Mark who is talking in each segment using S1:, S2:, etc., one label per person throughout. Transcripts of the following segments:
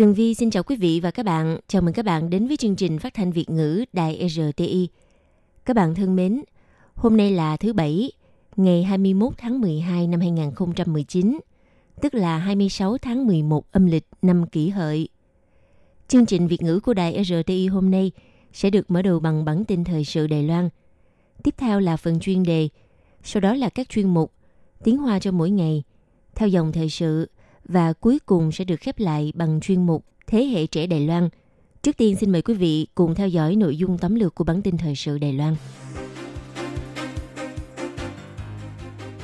S1: Tường Vi xin chào quý vị và các bạn. Chào mừng các bạn đến với chương trình phát thanh Việt ngữ Đài RTI. Các bạn thân mến, hôm nay là thứ Bảy, ngày 21 tháng 12 năm 2019, tức là 26 tháng 11 âm lịch năm kỷ hợi. Chương trình Việt ngữ của Đài RTI hôm nay sẽ được mở đầu bằng bản tin thời sự Đài Loan. Tiếp theo là phần chuyên đề, sau đó là các chuyên mục Tiếng Hoa cho mỗi ngày, theo dòng thời sự, và cuối cùng sẽ được khép lại bằng chuyên mục Thế hệ trẻ Đài Loan. Trước tiên, xin mời quý vị cùng theo dõi nội dung tóm lược của bản tin thời sự Đài Loan.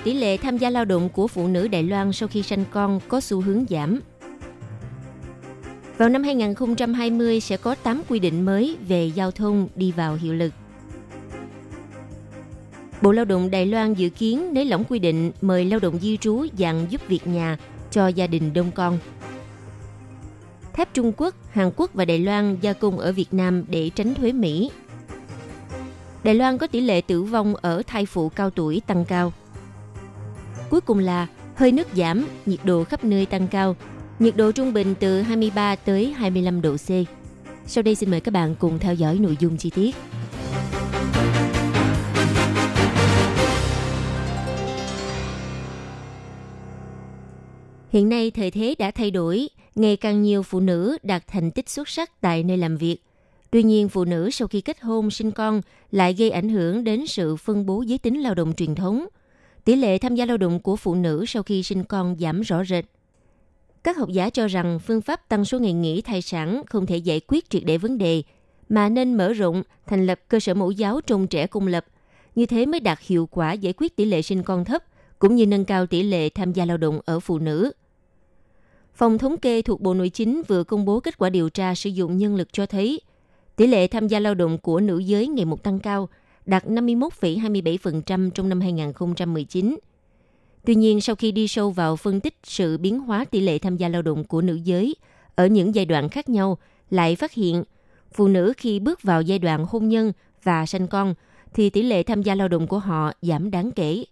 S1: Tỷ lệ tham gia lao động của phụ nữ Đài Loan sau khi sanh con có xu hướng giảm. Vào năm 2020 sẽ có 8 quy định mới về giao thông đi vào hiệu lực. Bộ Lao động Đài Loan dự kiến nới lỏng quy định mời lao động di trú dạng giúp việc nhà cho gia đình đông con. Thép Trung Quốc, Hàn Quốc và Đài Loan gia công ở Việt Nam để tránh thuế Mỹ. Đài Loan có tỷ lệ tử vong ở thai phụ cao tuổi tăng cao. Cuối cùng là hơi nước giảm, nhiệt độ khắp nơi tăng cao, nhiệt độ trung bình từ 23 tới 25 độ C. Sau đây xin mời các bạn cùng theo dõi nội dung chi tiết. Hiện nay thời thế đã thay đổi, ngày càng nhiều phụ nữ đạt thành tích xuất sắc tại nơi làm việc. Tuy nhiên, phụ nữ sau khi kết hôn sinh con lại gây ảnh hưởng đến sự phân bố giới tính lao động truyền thống. Tỷ lệ tham gia lao động của phụ nữ sau khi sinh con giảm rõ rệt. Các học giả cho rằng phương pháp tăng số ngày nghỉ thai sản không thể giải quyết triệt để vấn đề, mà nên mở rộng, thành lập cơ sở mẫu giáo trong trẻ công lập. Như thế mới đạt hiệu quả giải quyết tỷ lệ sinh con thấp, cũng như nâng cao tỷ lệ tham gia lao động ở phụ nữ. Phòng thống kê thuộc Bộ Nội chính vừa công bố kết quả điều tra sử dụng nhân lực cho thấy tỷ lệ tham gia lao động của nữ giới ngày một tăng cao, đạt 51,27% trong năm 2019. Tuy nhiên, sau khi đi sâu vào phân tích sự biến hóa tỷ lệ tham gia lao động của nữ giới ở những giai đoạn khác nhau, lại phát hiện phụ nữ khi bước vào giai đoạn hôn nhân và sanh con thì tỷ lệ tham gia lao động của họ giảm đáng kể.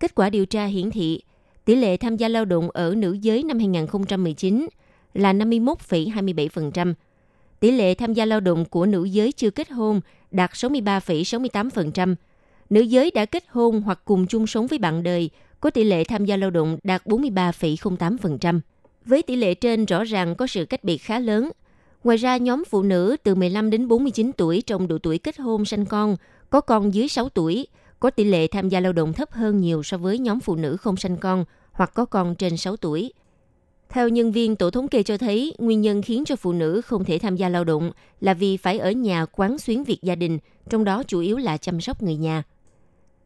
S1: Kết quả điều tra hiển thị tỷ lệ tham gia lao động ở nữ giới năm 2019 là 51,27%. Tỷ lệ tham gia lao động của nữ giới chưa kết hôn đạt 63,68%. Nữ giới đã kết hôn hoặc cùng chung sống với bạn đời có tỷ lệ tham gia lao động đạt 43,08%. Với tỷ lệ trên rõ ràng có sự cách biệt khá lớn. Ngoài ra, nhóm phụ nữ từ 15 đến 49 tuổi trong độ tuổi kết hôn sanh con, có con dưới 6 tuổi, có tỷ lệ tham gia lao động thấp hơn nhiều so với nhóm phụ nữ không sanh con hoặc có con trên 6 tuổi. Theo nhân viên tổ thống kê cho thấy, nguyên nhân khiến cho phụ nữ không thể tham gia lao động là vì phải ở nhà quán xuyến việc gia đình, trong đó chủ yếu là chăm sóc người nhà.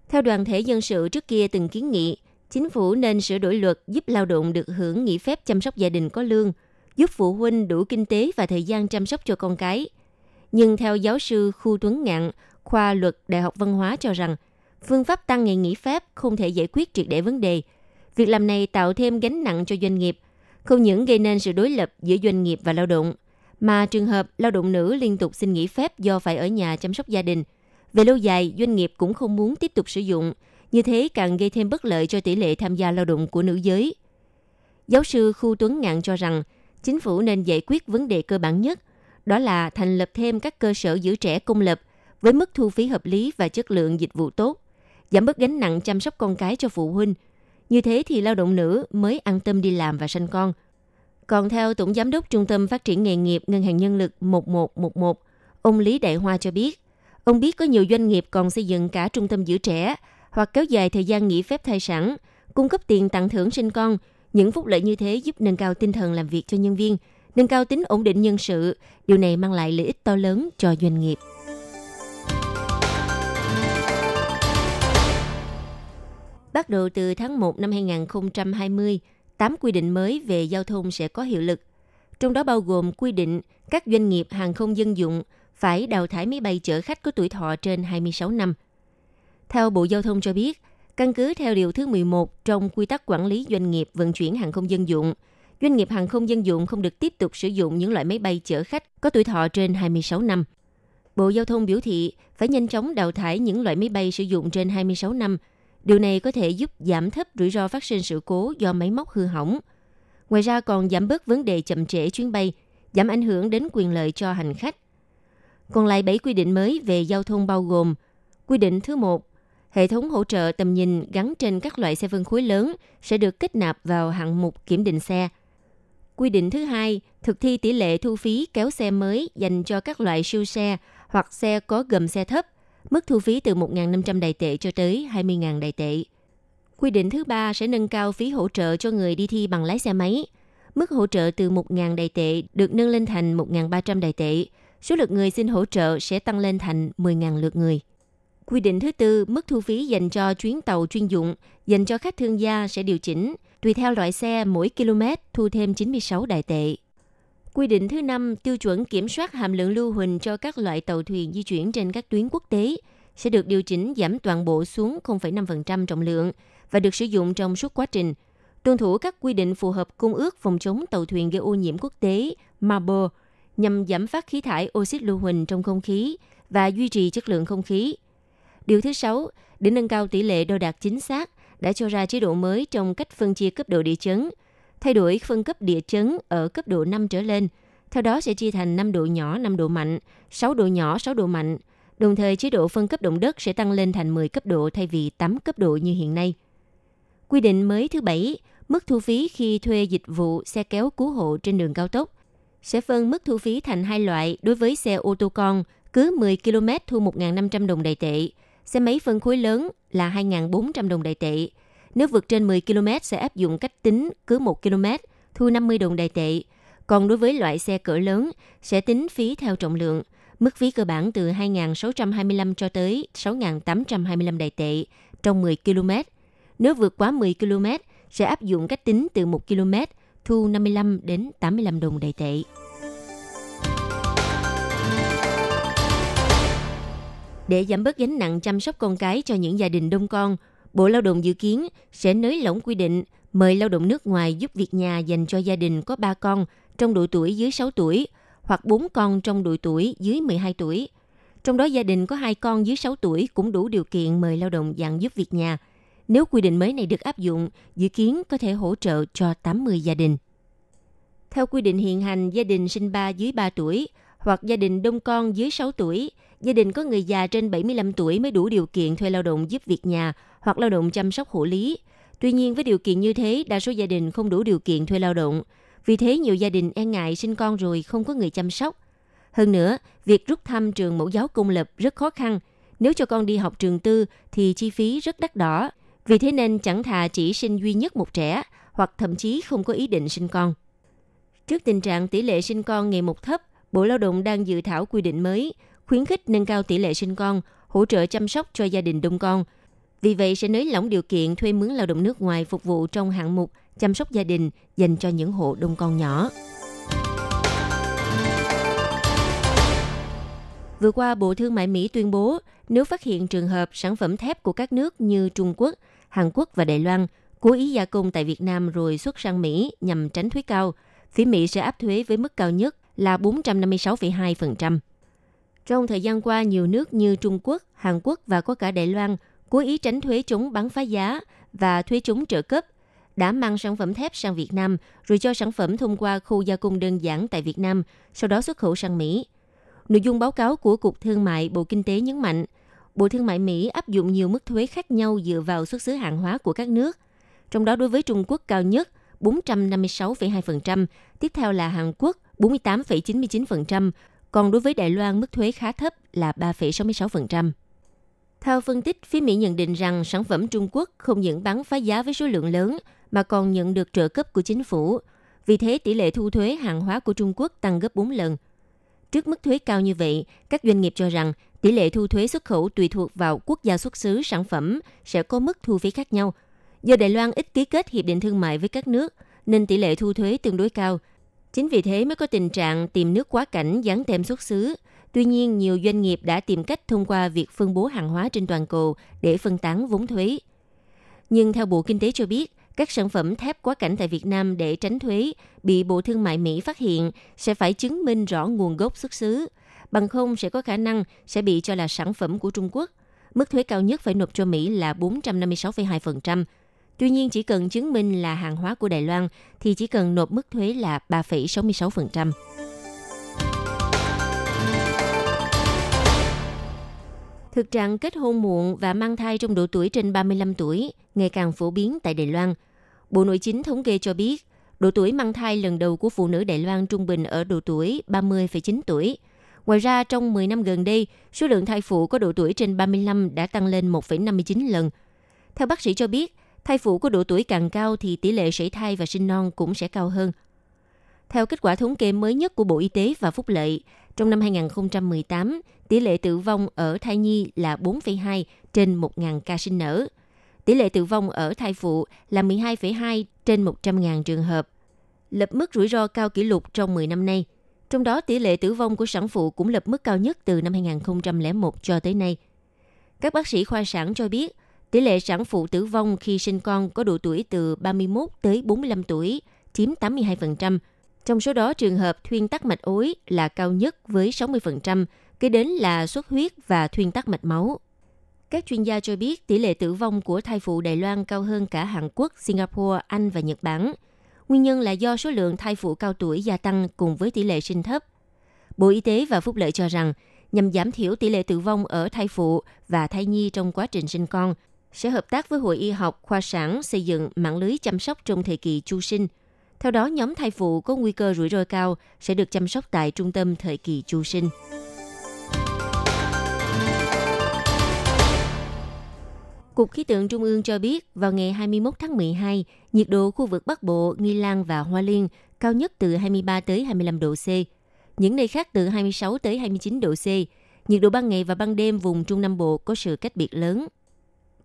S1: Theo đoàn thể dân sự trước kia từng kiến nghị, chính phủ nên sửa đổi luật giúp lao động được hưởng nghỉ phép chăm sóc gia đình có lương, giúp phụ huynh đủ kinh tế và thời gian chăm sóc cho con cái. Nhưng theo giáo sư Khu Tuấn Ngạn, khoa luật Đại học Văn hóa cho rằng, phương pháp tăng ngày nghỉ phép không thể giải quyết triệt để vấn đề. Việc làm này tạo thêm gánh nặng cho doanh nghiệp, không những gây nên sự đối lập giữa doanh nghiệp và lao động, mà trường hợp lao động nữ liên tục xin nghỉ phép do phải ở nhà chăm sóc gia đình. Về lâu dài, doanh nghiệp cũng không muốn tiếp tục sử dụng, như thế càng gây thêm bất lợi cho tỷ lệ tham gia lao động của nữ giới. Giáo sư Khu Tuấn Ngạn cho rằng, chính phủ nên giải quyết vấn đề cơ bản nhất, đó là thành lập thêm các cơ sở giữ trẻ công lập với mức thu phí hợp lý và chất lượng dịch vụ tốt, giảm bớt gánh nặng chăm sóc con cái cho phụ huynh. Như thế thì lao động nữ mới an tâm đi làm và sinh con. Còn theo Tổng Giám đốc Trung tâm Phát triển Nghề nghiệp Ngân hàng Nhân lực 1111, ông Lý Đại Hoa cho biết, ông biết có nhiều doanh nghiệp còn xây dựng cả trung tâm giữ trẻ hoặc kéo dài thời gian nghỉ phép thai sản, cung cấp tiền tặng thưởng sinh con. Những phúc lợi như thế giúp nâng cao tinh thần làm việc cho nhân viên, nâng cao tính ổn định nhân sự. Điều này mang lại lợi ích to lớn cho doanh nghiệp. Bắt đầu từ tháng 1 năm 2020, 8 quy định mới về giao thông sẽ có hiệu lực. Trong đó bao gồm quy định các doanh nghiệp hàng không dân dụng phải đào thải máy bay chở khách có tuổi thọ trên 26 năm. Theo Bộ Giao thông cho biết, căn cứ theo điều thứ 11 trong quy tắc quản lý doanh nghiệp vận chuyển hàng không dân dụng, doanh nghiệp hàng không dân dụng không được tiếp tục sử dụng những loại máy bay chở khách có tuổi thọ trên 26 năm. Bộ Giao thông biểu thị phải nhanh chóng đào thải những loại máy bay sử dụng trên 26 năm. Điều này có thể giúp giảm thấp rủi ro phát sinh sự cố do máy móc hư hỏng. Ngoài ra còn giảm bớt vấn đề chậm trễ chuyến bay, giảm ảnh hưởng đến quyền lợi cho hành khách. Còn lại 7 quy định mới về giao thông bao gồm Quy định thứ một hệ thống hỗ trợ tầm nhìn gắn trên các loại xe phân khối lớn sẽ được kết nạp vào hạng mục kiểm định xe. Quy định thứ hai, thực thi tỷ lệ thu phí kéo xe mới dành cho các loại siêu xe hoặc xe có gầm xe thấp, mức thu phí từ 1.500 đài tệ cho tới 20.000 đài tệ. Quy định thứ ba sẽ nâng cao phí hỗ trợ cho người đi thi bằng lái xe máy. Mức hỗ trợ từ 1.000 đài tệ được nâng lên thành 1.300 đài tệ. Số lượt người xin hỗ trợ sẽ tăng lên thành 10.000 lượt người. Quy định thứ tư, mức thu phí dành cho chuyến tàu chuyên dụng dành cho khách thương gia sẽ điều chỉnh. Tùy theo loại xe, mỗi km thu thêm 96 đại tệ. Quy định thứ năm, tiêu chuẩn kiểm soát hàm lượng lưu huỳnh cho các loại tàu thuyền di chuyển trên các tuyến quốc tế sẽ được điều chỉnh giảm toàn bộ xuống 0,5% trọng lượng và được sử dụng trong suốt quá trình. Tuân thủ các quy định phù hợp cung ước phòng chống tàu thuyền gây ô nhiễm quốc tế MARPOL nhằm giảm phát khí thải oxit lưu huỳnh trong không khí và duy trì chất lượng không khí. Điều thứ sáu, để nâng cao tỷ lệ đo đạt chính xác, đã cho ra chế độ mới trong cách phân chia cấp độ địa chấn, thay đổi phân cấp địa chấn ở cấp độ 5 trở lên. Theo đó sẽ chia thành 5 độ nhỏ, 5 độ mạnh, 6 độ nhỏ, 6 độ mạnh. Đồng thời chế độ phân cấp động đất sẽ tăng lên thành 10 cấp độ thay vì 8 cấp độ như hiện nay. Quy định mới thứ bảy, mức thu phí khi thuê dịch vụ xe kéo cứu hộ trên đường cao tốc sẽ phân mức thu phí thành hai loại đối với xe ô tô con, cứ 10 km thu 1.500 đồng đại tệ, xe máy phân khối lớn là 2.400 đồng đại tệ. Nếu vượt trên 10 km sẽ áp dụng cách tính cứ 1 km thu 50 đồng đại tệ. Còn đối với loại xe cỡ lớn sẽ tính phí theo trọng lượng, mức phí cơ bản từ 2.625 cho tới 6.825 đại tệ trong 10 km. Nếu vượt quá 10 km sẽ áp dụng cách tính từ 1 km thu 55 đến 85 đồng đại tệ. Để giảm bớt gánh nặng chăm sóc con cái cho những gia đình đông con, Bộ Lao động dự kiến sẽ nới lỏng quy định mời lao động nước ngoài giúp việc nhà dành cho gia đình có 3 con trong độ tuổi dưới 6 tuổi hoặc 4 con trong độ tuổi dưới 12 tuổi. Trong đó gia đình có 2 con dưới 6 tuổi cũng đủ điều kiện mời lao động dạng giúp việc nhà. Nếu quy định mới này được áp dụng, dự kiến có thể hỗ trợ cho 80 gia đình. Theo quy định hiện hành, gia đình sinh ba dưới 3 tuổi hoặc gia đình đông con dưới 6 tuổi – gia đình có người già trên 75 tuổi mới đủ điều kiện thuê lao động giúp việc nhà hoặc lao động chăm sóc hộ lý. Tuy nhiên với điều kiện như thế, đa số gia đình không đủ điều kiện thuê lao động. Vì thế nhiều gia đình e ngại sinh con rồi không có người chăm sóc. Hơn nữa, việc rút thăm trường mẫu giáo công lập rất khó khăn. Nếu cho con đi học trường tư thì chi phí rất đắt đỏ. Vì thế nên chẳng thà chỉ sinh duy nhất một trẻ hoặc thậm chí không có ý định sinh con. Trước tình trạng tỷ lệ sinh con ngày một thấp, Bộ Lao động đang dự thảo quy định mới khuyến khích nâng cao tỷ lệ sinh con, hỗ trợ chăm sóc cho gia đình đông con. Vì vậy sẽ nới lỏng điều kiện thuê mướn lao động nước ngoài phục vụ trong hạng mục chăm sóc gia đình dành cho những hộ đông con nhỏ. Vừa qua, Bộ Thương mại Mỹ tuyên bố nếu phát hiện trường hợp sản phẩm thép của các nước như Trung Quốc, Hàn Quốc và Đài Loan cố ý gia công tại Việt Nam rồi xuất sang Mỹ nhằm tránh thuế cao, phía Mỹ sẽ áp thuế với mức cao nhất là 456,2%. Trong thời gian qua, nhiều nước như Trung Quốc, Hàn Quốc và có cả Đài Loan cố ý tránh thuế chống bán phá giá và thuế chống trợ cấp, đã mang sản phẩm thép sang Việt Nam rồi cho sản phẩm thông qua khu gia công đơn giản tại Việt Nam, sau đó xuất khẩu sang Mỹ. Nội dung báo cáo của Cục Thương mại Bộ Kinh tế nhấn mạnh, Bộ Thương mại Mỹ áp dụng nhiều mức thuế khác nhau dựa vào xuất xứ hàng hóa của các nước. Trong đó đối với Trung Quốc cao nhất 456,2%, tiếp theo là Hàn Quốc 48,99%, còn đối với Đài Loan, mức thuế khá thấp là 3,66%. Theo phân tích, phía Mỹ nhận định rằng sản phẩm Trung Quốc không những bán phá giá với số lượng lớn mà còn nhận được trợ cấp của chính phủ. Vì thế, tỷ lệ thu thuế hàng hóa của Trung Quốc tăng gấp 4 lần. Trước mức thuế cao như vậy, các doanh nghiệp cho rằng tỷ lệ thu thuế xuất khẩu tùy thuộc vào quốc gia xuất xứ sản phẩm sẽ có mức thu phí khác nhau. Do Đài Loan ít ký kết hiệp định thương mại với các nước, nên tỷ lệ thu thuế tương đối cao. Chính vì thế mới có tình trạng tìm nước quá cảnh dán tem xuất xứ. Tuy nhiên, nhiều doanh nghiệp đã tìm cách thông qua việc phân bố hàng hóa trên toàn cầu để phân tán vốn thuế. Nhưng theo Bộ Kinh tế cho biết, các sản phẩm thép quá cảnh tại Việt Nam để tránh thuế bị Bộ Thương mại Mỹ phát hiện sẽ phải chứng minh rõ nguồn gốc xuất xứ, bằng không sẽ có khả năng sẽ bị cho là sản phẩm của Trung Quốc. Mức thuế cao nhất phải nộp cho Mỹ là 456,2%. Tuy nhiên chỉ cần chứng minh là hàng hóa của Đài Loan thì chỉ cần nộp mức thuế là 3,66%. Thực trạng kết hôn muộn và mang thai trong độ tuổi trên 35 tuổi ngày càng phổ biến tại Đài Loan. Bộ Nội chính thống kê cho biết, độ tuổi mang thai lần đầu của phụ nữ Đài Loan trung bình ở độ tuổi 30,9 tuổi. Ngoài ra, trong 10 năm gần đây, số lượng thai phụ có độ tuổi trên 35 đã tăng lên 1,59 lần. Theo bác sĩ cho biết, thai phụ có độ tuổi càng cao thì tỷ lệ sảy thai và sinh non cũng sẽ cao hơn. Theo kết quả thống kê mới nhất của Bộ Y tế và Phúc Lợi, trong năm 2018, tỷ lệ tử vong ở thai nhi là 4,2 trên 1.000 ca sinh nở. Tỷ lệ tử vong ở thai phụ là 12,2 trên 100.000 trường hợp, lập mức rủi ro cao kỷ lục trong 10 năm nay. Trong đó, tỷ lệ tử vong của sản phụ cũng lập mức cao nhất từ năm 2001 cho tới nay. Các bác sĩ khoa sản cho biết, tỷ lệ sản phụ tử vong khi sinh con có độ tuổi từ 31 tới 45 tuổi chiếm 82%. Trong số đó, trường hợp thuyên tắc mạch ối là cao nhất với 60%, kế đến là xuất huyết và thuyên tắc mạch máu. Các chuyên gia cho biết tỷ lệ tử vong của thai phụ Đài Loan cao hơn cả Hàn Quốc, Singapore, Anh và Nhật Bản. Nguyên nhân là do số lượng thai phụ cao tuổi gia tăng cùng với tỷ lệ sinh thấp. Bộ Y tế và Phúc lợi cho rằng, nhằm giảm thiểu tỷ lệ tử vong ở thai phụ và thai nhi trong quá trình sinh con, sẽ hợp tác với Hội Y học, khoa sản xây dựng mạng lưới chăm sóc trong thời kỳ chu sinh. Theo đó, nhóm thai phụ có nguy cơ rủi ro cao sẽ được chăm sóc tại trung tâm thời kỳ chu sinh. Cục Khí tượng Trung ương cho biết vào ngày 21 tháng 12, nhiệt độ khu vực Bắc Bộ, Nghi Lan và Hoa Liên cao nhất từ 23 tới 25 độ C. Những nơi khác từ 26 tới 29 độ C. Nhiệt độ ban ngày và ban đêm vùng Trung Nam Bộ có sự cách biệt lớn.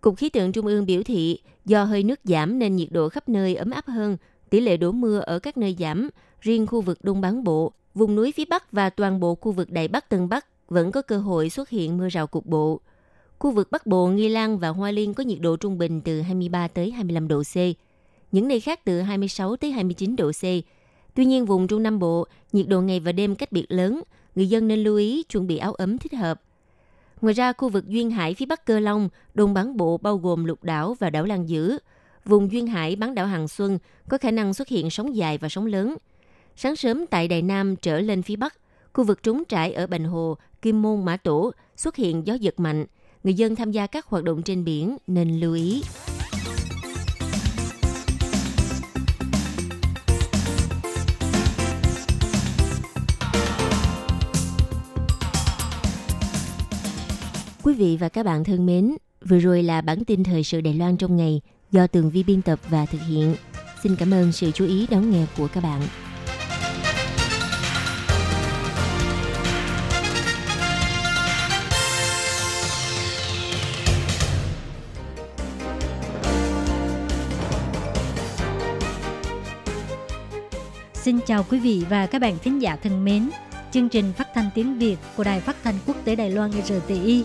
S1: Cục Khí tượng Trung ương biểu thị do hơi nước giảm nên nhiệt độ khắp nơi ấm áp hơn, tỷ lệ đổ mưa ở các nơi giảm, riêng khu vực Đông Bán Bộ, vùng núi phía Bắc và toàn bộ khu vực Đại Bắc Tân Bắc vẫn có cơ hội xuất hiện mưa rào cục bộ. Khu vực Bắc Bộ, Nghi Lan và Hoa Liên có nhiệt độ trung bình từ 23 tới 25 độ C. Những nơi khác từ 26 tới 29 độ C. Tuy nhiên vùng Trung Nam Bộ, nhiệt độ ngày và đêm cách biệt lớn, người dân nên lưu ý chuẩn bị áo ấm thích hợp. Ngoài ra, khu vực Duyên Hải phía Bắc Cơ Long, Đông bán bộ bao gồm lục đảo và đảo Lan Dữ. Vùng Duyên Hải bán đảo Hàng Xuân có khả năng xuất hiện sóng dài và sóng lớn. Sáng sớm tại Đài Nam trở lên phía Bắc, khu vực trúng trải ở Bành Hồ, Kim Môn, Mã Tổ xuất hiện gió giật mạnh – người dân tham gia các hoạt động trên biển nên lưu ý. Quý vị và các bạn thân mến, vừa rồi là bản tin thời sự Đài Loan trong ngày do Tường Vi biên tập và thực hiện. Xin cảm ơn sự chú ý đón nghe của các bạn.
S2: Xin chào quý vị và các bạn thính giả thân mến. Chương trình phát thanh tiếng Việt của Đài Phát thanh Quốc tế Đài Loan RTI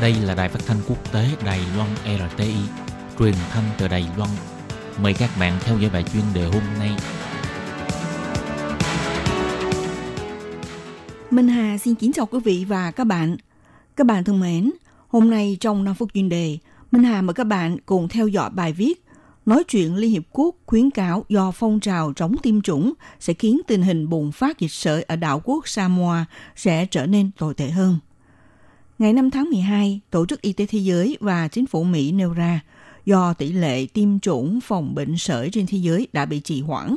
S3: Đây là đài phát thanh quốc tế Đài Loan RTI, truyền thanh từ Đài Loan. Mời các bạn theo dõi bài chuyên đề hôm nay.
S4: Minh Hà xin kính chào quý vị và các bạn. Các bạn thân mến, hôm nay trong 5 phút chuyên đề, Minh Hà mời các bạn cùng theo dõi bài viết Nói chuyện Liên Hiệp Quốc khuyến cáo do phong trào chống tiêm chủng sẽ khiến tình hình bùng phát dịch sởi ở đảo quốc Samoa sẽ trở nên tồi tệ hơn. Ngày 5 tháng 12, Tổ chức Y tế Thế giới và chính phủ Mỹ nêu ra do tỷ lệ tiêm chủng phòng bệnh sởi trên thế giới đã bị trì hoãn,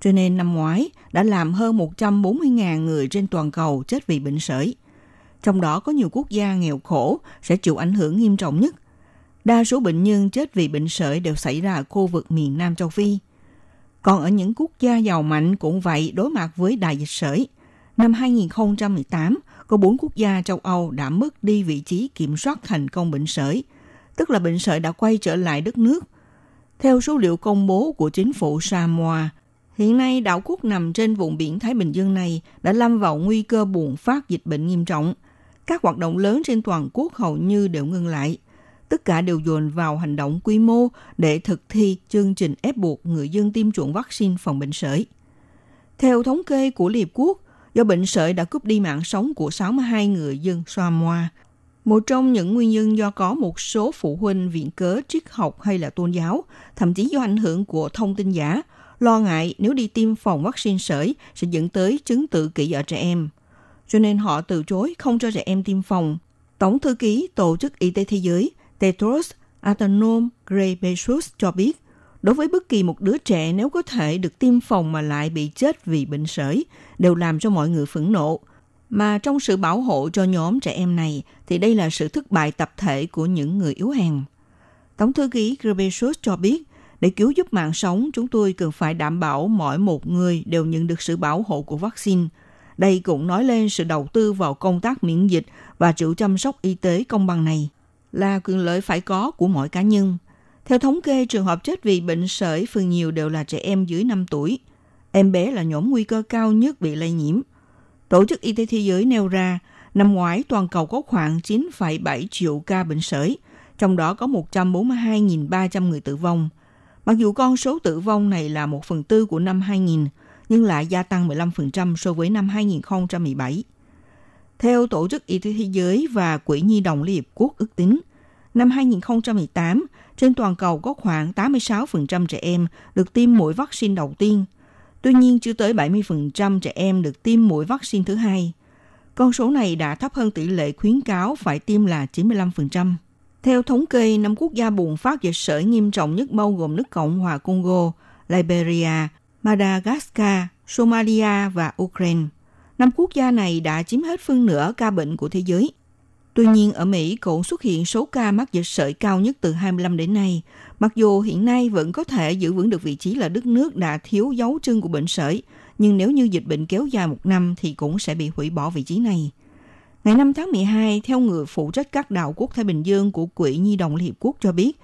S4: cho nên năm ngoái đã làm hơn 140.000 người trên toàn cầu chết vì bệnh sởi. Trong đó có nhiều quốc gia nghèo khổ sẽ chịu ảnh hưởng nghiêm trọng nhất. Đa số bệnh nhân chết vì bệnh sởi đều xảy ra ở khu vực miền Nam châu Phi. Còn ở những quốc gia giàu mạnh cũng vậy đối mặt với đại dịch sởi. Năm 2018, có 4 quốc gia châu Âu đã mất đi vị trí kiểm soát thành công bệnh sởi, tức là bệnh sởi đã quay trở lại đất nước. Theo số liệu công bố của chính phủ Samoa, hiện nay đảo quốc nằm trên vùng biển Thái Bình Dương này đã lâm vào nguy cơ bùng phát dịch bệnh nghiêm trọng. Các hoạt động lớn trên toàn quốc hầu như đều ngừng lại. Tất cả đều dồn vào hành động quy mô để thực thi chương trình ép buộc người dân tiêm chủng vaccine phòng bệnh sởi. Theo thống kê của Liên Hợp Quốc, do bệnh sởi đã cướp đi mạng sống của 62 người dân Samoa. Một trong những nguyên nhân do có một số phụ huynh viện cớ triết học hay là tôn giáo, thậm chí do ảnh hưởng của thông tin giả, lo ngại nếu đi tiêm phòng vaccine sởi sẽ dẫn tới chứng tự kỷ ở trẻ em. Cho nên họ từ chối không cho trẻ em tiêm phòng. Tổng thư ký Tổ chức Y tế Thế giới Tedros Adhanom Ghebreyesus cho biết, Đối với bất kỳ một đứa trẻ nếu có thể được tiêm phòng mà lại bị chết vì bệnh sởi, đều làm cho mọi người phẫn nộ. Mà trong sự bảo hộ cho nhóm trẻ em này thì đây là sự thất bại tập thể của những người yếu hèn. Tổng thư ký Ghebreyesus cho biết, để cứu giúp mạng sống, chúng tôi cần phải đảm bảo mỗi một người đều nhận được sự bảo hộ của vaccine. Đây cũng nói lên sự đầu tư vào công tác miễn dịch và chịu chăm sóc y tế công bằng này là quyền lợi phải có của mỗi cá nhân – theo thống kê, trường hợp chết vì bệnh sởi phần nhiều đều là trẻ em dưới 5 tuổi. Em bé là nhóm nguy cơ cao nhất bị lây nhiễm. Tổ chức Y tế Thế giới nêu ra, năm ngoái toàn cầu có khoảng 9,7 triệu ca bệnh sởi, trong đó có 142.300 người tử vong. Mặc dù con số tử vong này là một phần tư của năm 2000, nhưng lại gia tăng 15% so với năm 2017. Theo Tổ chức Y tế Thế giới và Quỹ Nhi đồng Liên Hiệp Quốc ước tính, năm 2018, trên toàn cầu có khoảng 86% trẻ em được tiêm mũi vaccine đầu tiên. Tuy nhiên, chưa tới 70% trẻ em được tiêm mũi vaccine thứ hai. Con số này đã thấp hơn tỷ lệ khuyến cáo phải tiêm là 95%. Theo thống kê, năm quốc gia bùng phát dịch sởi nghiêm trọng nhất bao gồm nước Cộng hòa Congo, Liberia, Madagascar, Somalia và Ukraine. Năm quốc gia này đã chiếm hết phân nửa ca bệnh của thế giới. Tuy nhiên, ở Mỹ cũng xuất hiện số ca mắc dịch sởi cao nhất từ 25 đến nay, mặc dù hiện nay vẫn có thể giữ vững được vị trí là đất nước đã thiếu dấu chân của bệnh sởi, nhưng nếu như dịch bệnh kéo dài một năm thì cũng sẽ bị hủy bỏ vị trí này. Ngày 5 tháng 12, theo người phụ trách các đạo quốc Thái Bình Dương của Quỹ Nhi đồng Liên Hiệp Quốc cho biết,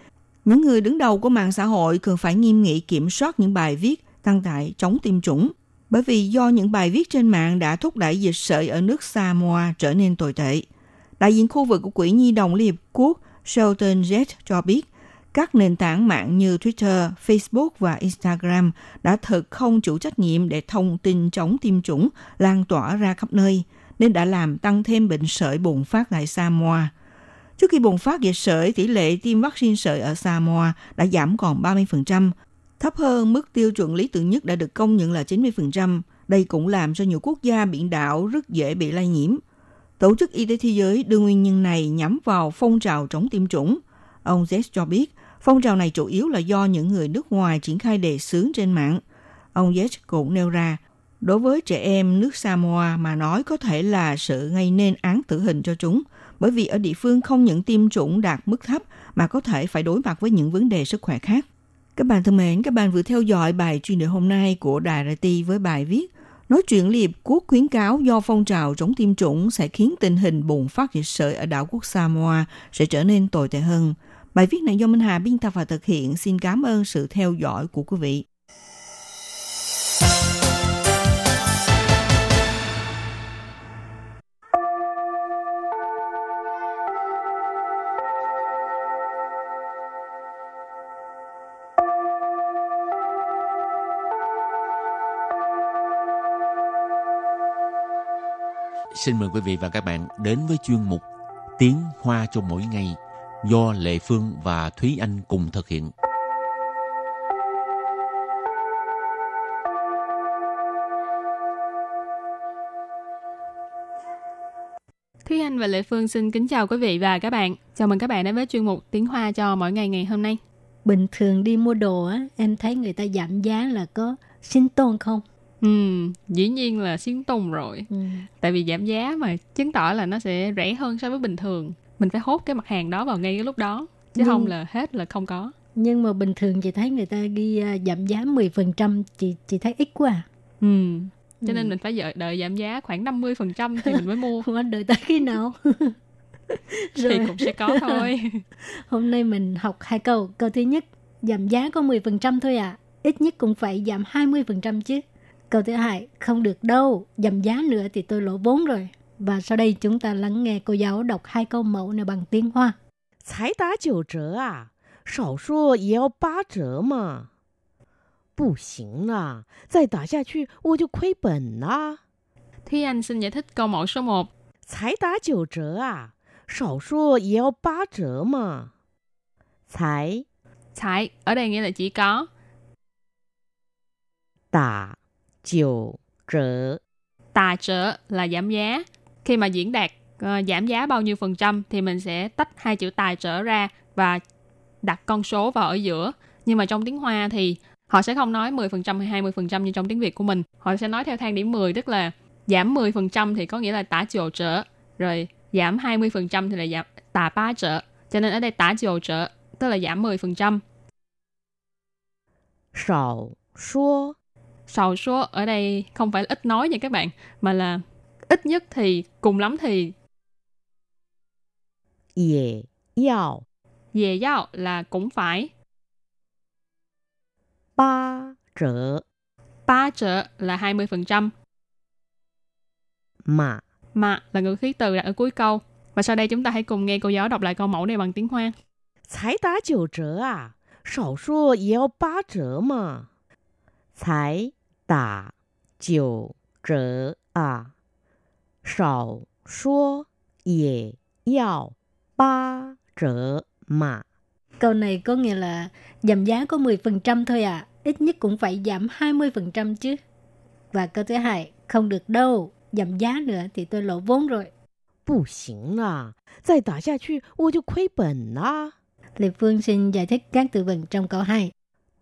S4: những người đứng đầu của mạng xã hội cần phải nghiêm nghị kiểm soát những bài viết tăng tải chống tiêm chủng, bởi vì do những bài viết trên mạng đã thúc đẩy dịch sởi ở nước Samoa trở nên tồi tệ. Đại diện khu vực của Quỹ Nhi đồng Liên Hiệp Quốc Shelton Jet cho biết, các nền tảng mạng như Twitter, Facebook và Instagram đã thực không chủ trách nhiệm để thông tin chống tiêm chủng lan tỏa ra khắp nơi, nên đã làm tăng thêm bệnh sởi bùng phát tại Samoa. Trước khi bùng phát dịch sởi, tỷ lệ tiêm vaccine sởi ở Samoa đã giảm còn 30%, thấp hơn mức tiêu chuẩn lý tưởng nhất đã được công nhận là 90%. Đây cũng làm cho nhiều quốc gia biển đảo rất dễ bị lây nhiễm. Tổ chức Y tế Thế giới đưa nguyên nhân này nhắm vào phong trào chống tiêm chủng. Ông Z cho biết, phong trào này chủ yếu là do những người nước ngoài triển khai đề xướng trên mạng. Ông Z cũng nêu ra, đối với trẻ em nước Samoa mà nói có thể là sự gây nên án tử hình cho chúng, bởi vì ở địa phương không những tiêm chủng đạt mức thấp mà có thể phải đối mặt với những vấn đề sức khỏe khác. Các bạn thân mến, các bạn vừa theo dõi bài chuyên đề hôm nay của Đài RT với bài viết Nói chuyện Liên Quốc khuyến cáo do phong trào chống tiêm chủng sẽ khiến tình hình bùng phát dịch sởi ở đảo quốc Samoa sẽ trở nên tồi tệ hơn. Bài viết này do Minh Hà biên tập và thực hiện. Xin cảm ơn sự theo dõi của quý vị.
S3: Xin mời quý vị và các bạn đến với chuyên mục Tiếng Hoa cho mỗi ngày do Lệ Phương và Thúy Anh cùng thực hiện.
S5: Thúy Anh và Lệ Phương xin kính chào quý vị và các bạn. Chào mừng các bạn đến với chuyên mục Tiếng Hoa cho mỗi ngày ngày hôm nay.
S6: Bình thường đi mua đồ á, em thấy người ta giảm giá là có xin tôn không?
S5: Ừ, dĩ nhiên là xuyến tùng rồi.
S6: Ừ.
S5: Tại vì giảm giá mà chứng tỏ là nó sẽ rẻ hơn so với bình thường. Mình phải hốt cái mặt hàng đó vào ngay cái lúc đó. Chứ
S6: Nhưng-
S5: không là hết là không có.
S6: Nhưng mà bình thường chị thấy người ta ghi à, giảm giá 10%, chị chị thấy ít quá à.
S5: Ừ. Cho
S6: Ừ.
S5: nên mình phải đợi, đợi giảm giá khoảng 50% thì mình mới mua.
S6: Không anh đợi tới khi nào?
S5: thì cũng sẽ có thôi.
S6: Hôm nay mình học hai câu. Câu thứ nhất, giảm giá có 10% thôi à. Ít nhất cũng phải giảm 20% chứ. Câu thứ hai, không được đâu. Giảm giá nữa thì tôi lỗ vốn rồi. Và sau đây chúng ta lắng nghe cô giáo đọc hai câu mẫu này bằng tiếng Hoa.
S7: 才打九折啊，少说也要八折嘛。不行啦，再打下去我就亏本啦。
S5: Thúy Anh xin giải thích câu mẫu số 1.
S7: 才打九折啊，少说也要八折嘛。才
S5: Thải ở đây nghĩa là chỉ có
S7: 打 九折.
S5: Tà trở là giảm giá. Khi mà diễn đạt uh, giảm giá bao nhiêu phần trăm thì mình sẽ tách hai chữ tài trở ra và đặt con số vào ở giữa. Nhưng mà trong tiếng Hoa thì họ sẽ không nói 10% hay 20% như trong tiếng Việt của mình. Họ sẽ nói theo thang điểm 10 tức là giảm 10% thì có nghĩa là tả chiều trở, rồi giảm 20% thì là giảm tả ba trở. Cho nên ở đây tả chiều trở tức là giảm 10%.
S7: Sầu số
S5: Sầu số ở đây không phải là ít nói nha các bạn, mà là ít nhất thì cùng lắm thì
S7: 也要
S5: về giao là cũng phải
S7: 八折
S5: ba trở là 20%,
S7: 嘛。
S5: mà là ngữ khí từ đặt ở cuối câu. Và sau đây chúng ta hãy cùng nghe cô giáo đọc lại câu mẫu này bằng tiếng Hoa.
S7: 才打九折啊，少说也要八折嘛。 才打九折啊，少说也要八折嘛。
S6: Câu này có nghĩa là giảm giá có 10% thôi à. Ít nhất cũng phải giảm 20% chứ. Và câu thứ hai, không được đâu. Giảm giá nữa thì tôi lỗ vốn rồi.
S7: 不行啦，再打下去我就亏本啦。
S6: Lê Phương xin giải thích các từ vựng trong câu 2.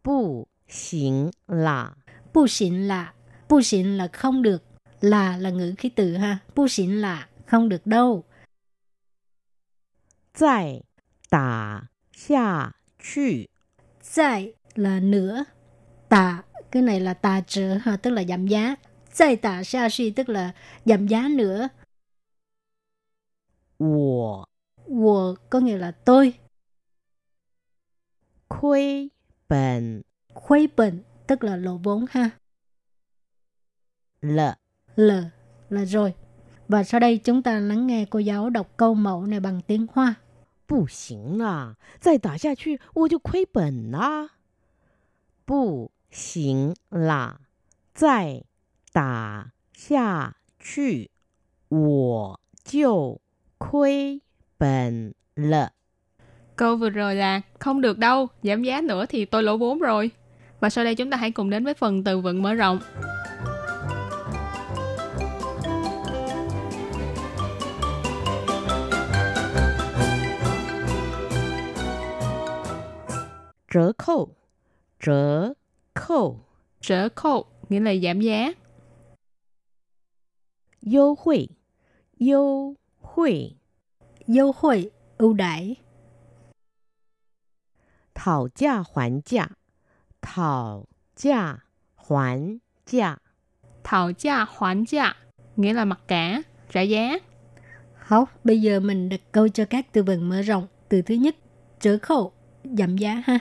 S7: 不 行啦，
S6: Bu xịn là, bu xịn là không được, là là ngữ khí từ ha. Bu xịn là không được đâu.
S7: 再打下去
S6: Zai là nữa, tà, cái này là tà trở ha, tức là giảm giá. Zai tà xa suy tức là giảm giá nữa.
S7: 我
S6: Wo có nghĩa là tôi.
S7: 亏本
S6: Khuấy bệnh tức là lỗ vốn ha.
S7: 了。
S6: L là rồi. Và sau đây chúng ta lắng nghe cô giáo đọc câu mẫu này bằng tiếng Hoa.
S7: 不行啦，再打下去我就亏本啦。不行啦，再打下去我就亏本了。
S5: Câu vừa rồi là không được đâu, giảm giá nữa thì tôi lỗ vốn rồi. Và sau đây chúng ta hãy cùng đến với phần từ vựng mở rộng.
S7: Trở khâu. Trở khâu.
S5: Trở khâu nghĩa là giảm giá.
S7: Yêu hội Yêu hội
S6: Yêu hội ưu đãi.
S7: Thảo giá hoàn giá 讨价还价。
S5: Thảo gia hoán gia nghĩa là mặc cả, trả giá.
S6: Học, bây giờ mình đặt câu cho các từ vựng mở rộng. Từ thứ nhất, trở khẩu, giảm giá ha.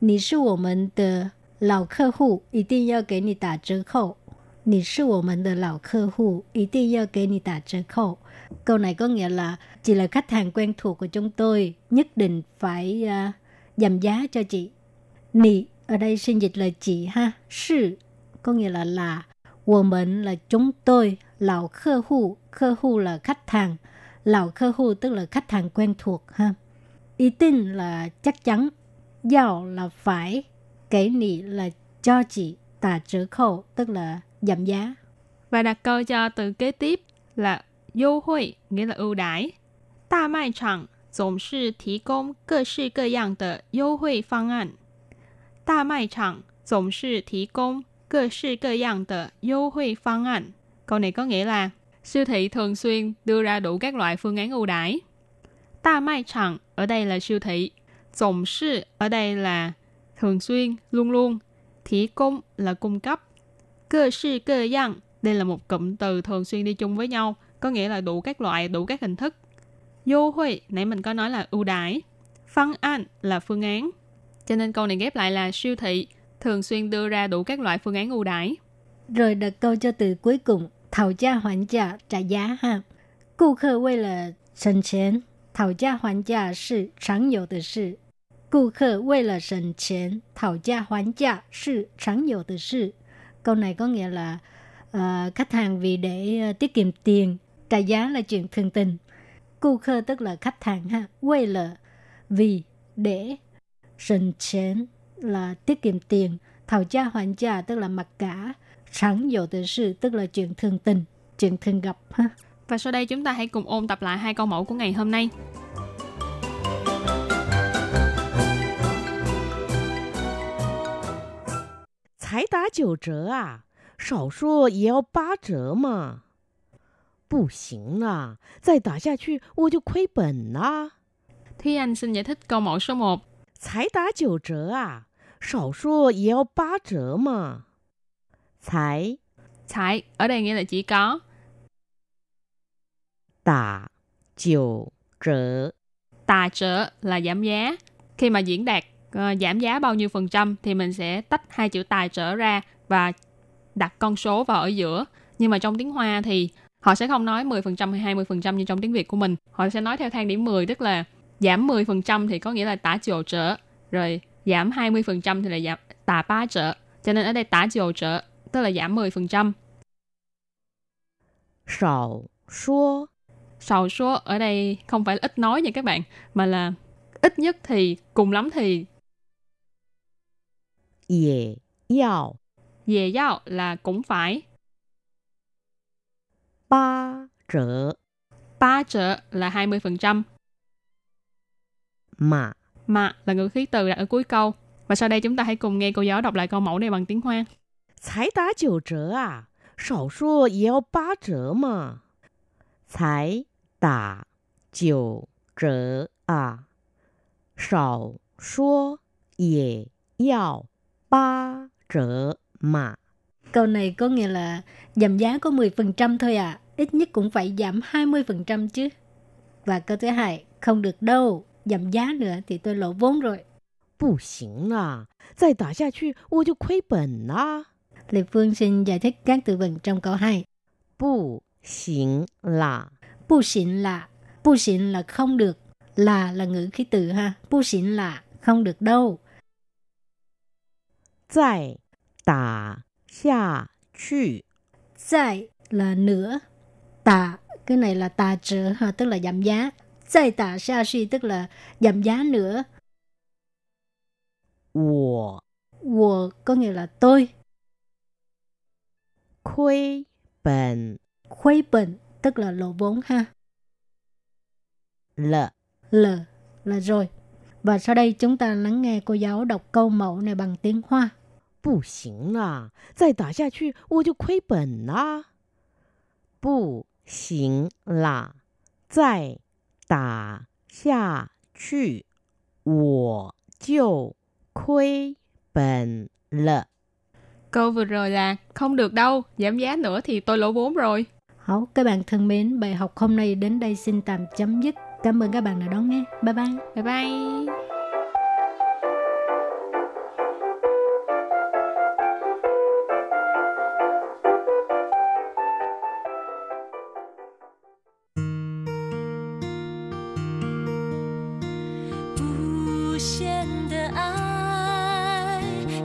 S6: 你是我们的老客户，一定要给你打折扣。你是我们的老客户，一定要给你打折扣。Câu này có nghĩa là chị là khách hàng quen thuộc của chúng tôi, nhất định phải à, giảm giá cho chị. Nì ở đây xin dịch là chị ha, sư có nghĩa là là, 我们 là chúng tôi, lão khơ hụ Khơ hu là khách hàng. Lão khơ hu tức là khách hàng quen thuộc ha. Ý tin là chắc chắn. Giao là phải. Kể nị là cho chị. Tà trở khẩu tức là giảm giá.
S5: Và đặt câu cho từ kế tiếp là优惠, nghĩa là ưu đãi. 大卖场总是提供各式各样的优惠方案。 大卖场总是提供各式各样的优惠方案。Câu này có nghĩa là siêu thị thường xuyên đưa ra đủ các loại phương án ưu đãi. Đa mai chẳng ở đây là siêu thị. Tổng sư ở đây là thường xuyên, luôn luôn. Thí công là cung cấp. Cơ sư cơ yang đây là một cụm từ thường xuyên đi chung với nhau, có nghĩa là đủ các loại, đủ các hình thức. Vô huệ, nãy mình có nói là ưu đãi. Phương án là phương án. Cho nên câu này ghép lại là siêu thị thường xuyên đưa ra đủ các loại phương án ưu đãi.
S6: Rồi đặt câu cho từ cuối cùng, thảo gia hoàn giá trả giá ha.顾客为了省钱，讨价还价是常有的事。顾客为了省钱，讨价还价是常有的事。Câu này có nghĩa là uh, khách hàng vì để uh, tiết kiệm tiền, trả giá là chuyện thường tình.顾客 tức là khách hàng ha, quay là vì để, sần chén là tiết kiệm tiền, thảo gia hoàn trả tức là mặc cả, sẵn dụ tự sự tức là chuyện thường tình, chuyện thường gặp ha.
S5: Và sau đây chúng ta hãy cùng ôn tập lại hai câu mẫu của ngày hôm nay.
S7: 才打九折啊！少说也要八折嘛！不行啦，再打下去我就亏本啦。
S5: Thúy Anh xin giải thích câu mẫu số 1.
S7: 才打九折啊！少说也要八折嘛！才
S5: Thải ở đây nghĩa là chỉ có.
S7: 打九折
S5: Tà trở là giảm giá. Khi mà diễn đạt ờ, giảm giá bao nhiêu phần trăm thì mình sẽ tách hai chữ tài trở ra và đặt con số vào ở giữa. Nhưng mà trong tiếng Hoa thì họ sẽ không nói 10% hay 20% như trong tiếng Việt của mình. Họ sẽ nói theo thang điểm 10 tức là giảm 10% thì có nghĩa là tả chiều trở, rồi giảm 20% thì là giảm tả ba trở. Cho nên ở đây tả chiều trở, tức là giảm 10%.
S7: Sầu số
S5: Sầu số ở đây không phải là ít nói nha các bạn, mà là ít nhất thì, cùng lắm thì.
S7: Dễ yào
S5: Dễ yào là cũng phải.
S7: Ba trở
S5: Ba trở là 20%
S7: 嘛！
S5: mà là ngữ khí từ đặt ở cuối câu. Và sau đây chúng ta hãy cùng nghe cô giáo đọc lại câu mẫu này bằng tiếng Hoa.
S7: 才打九折啊！少说也要八折嘛！才打九折啊！少说也要八折嘛！
S6: Câu này có nghĩa là giảm giá có 10% thôi à, ít nhất cũng phải giảm 20% chứ. Và câu thứ hai, không được đâu, giảm giá nữa thì tôi lỗ vốn rồi.
S7: 不行啦，再打下去我就亏本啦！
S6: Lê Phương xin giải thích các từ vựng trong câu 2.
S7: 不行啦，
S6: Bu xịn là, bu xịn là không được, là là ngữ khí từ ha, bu xịn là không được đâu.
S7: 再打下去
S6: Zai là nữa, tà, cái này là tà trở ha, tức là giảm giá. Zai tà xa suy tức là giảm giá nữa.
S7: 我
S6: Wo có nghĩa là tôi.
S7: 亏本
S6: Khuấy bệnh tức là lỗ vốn ha.
S7: 了。
S6: L là rồi. Và sau đây chúng ta lắng nghe cô giáo đọc câu mẫu này bằng tiếng Hoa.
S7: 不行啦，再打下去我就亏本啦！不行啦，再 打下去我就亏本了。
S5: Câu vừa rồi là không được đâu, giảm giá nữa thì tôi lỗ vốn rồi.
S6: Hảo, các bạn thân mến, bài học hôm nay đến đây xin tạm chấm dứt. Cảm ơn các bạn đã đón nghe. Bye bye.
S5: Bye bye. “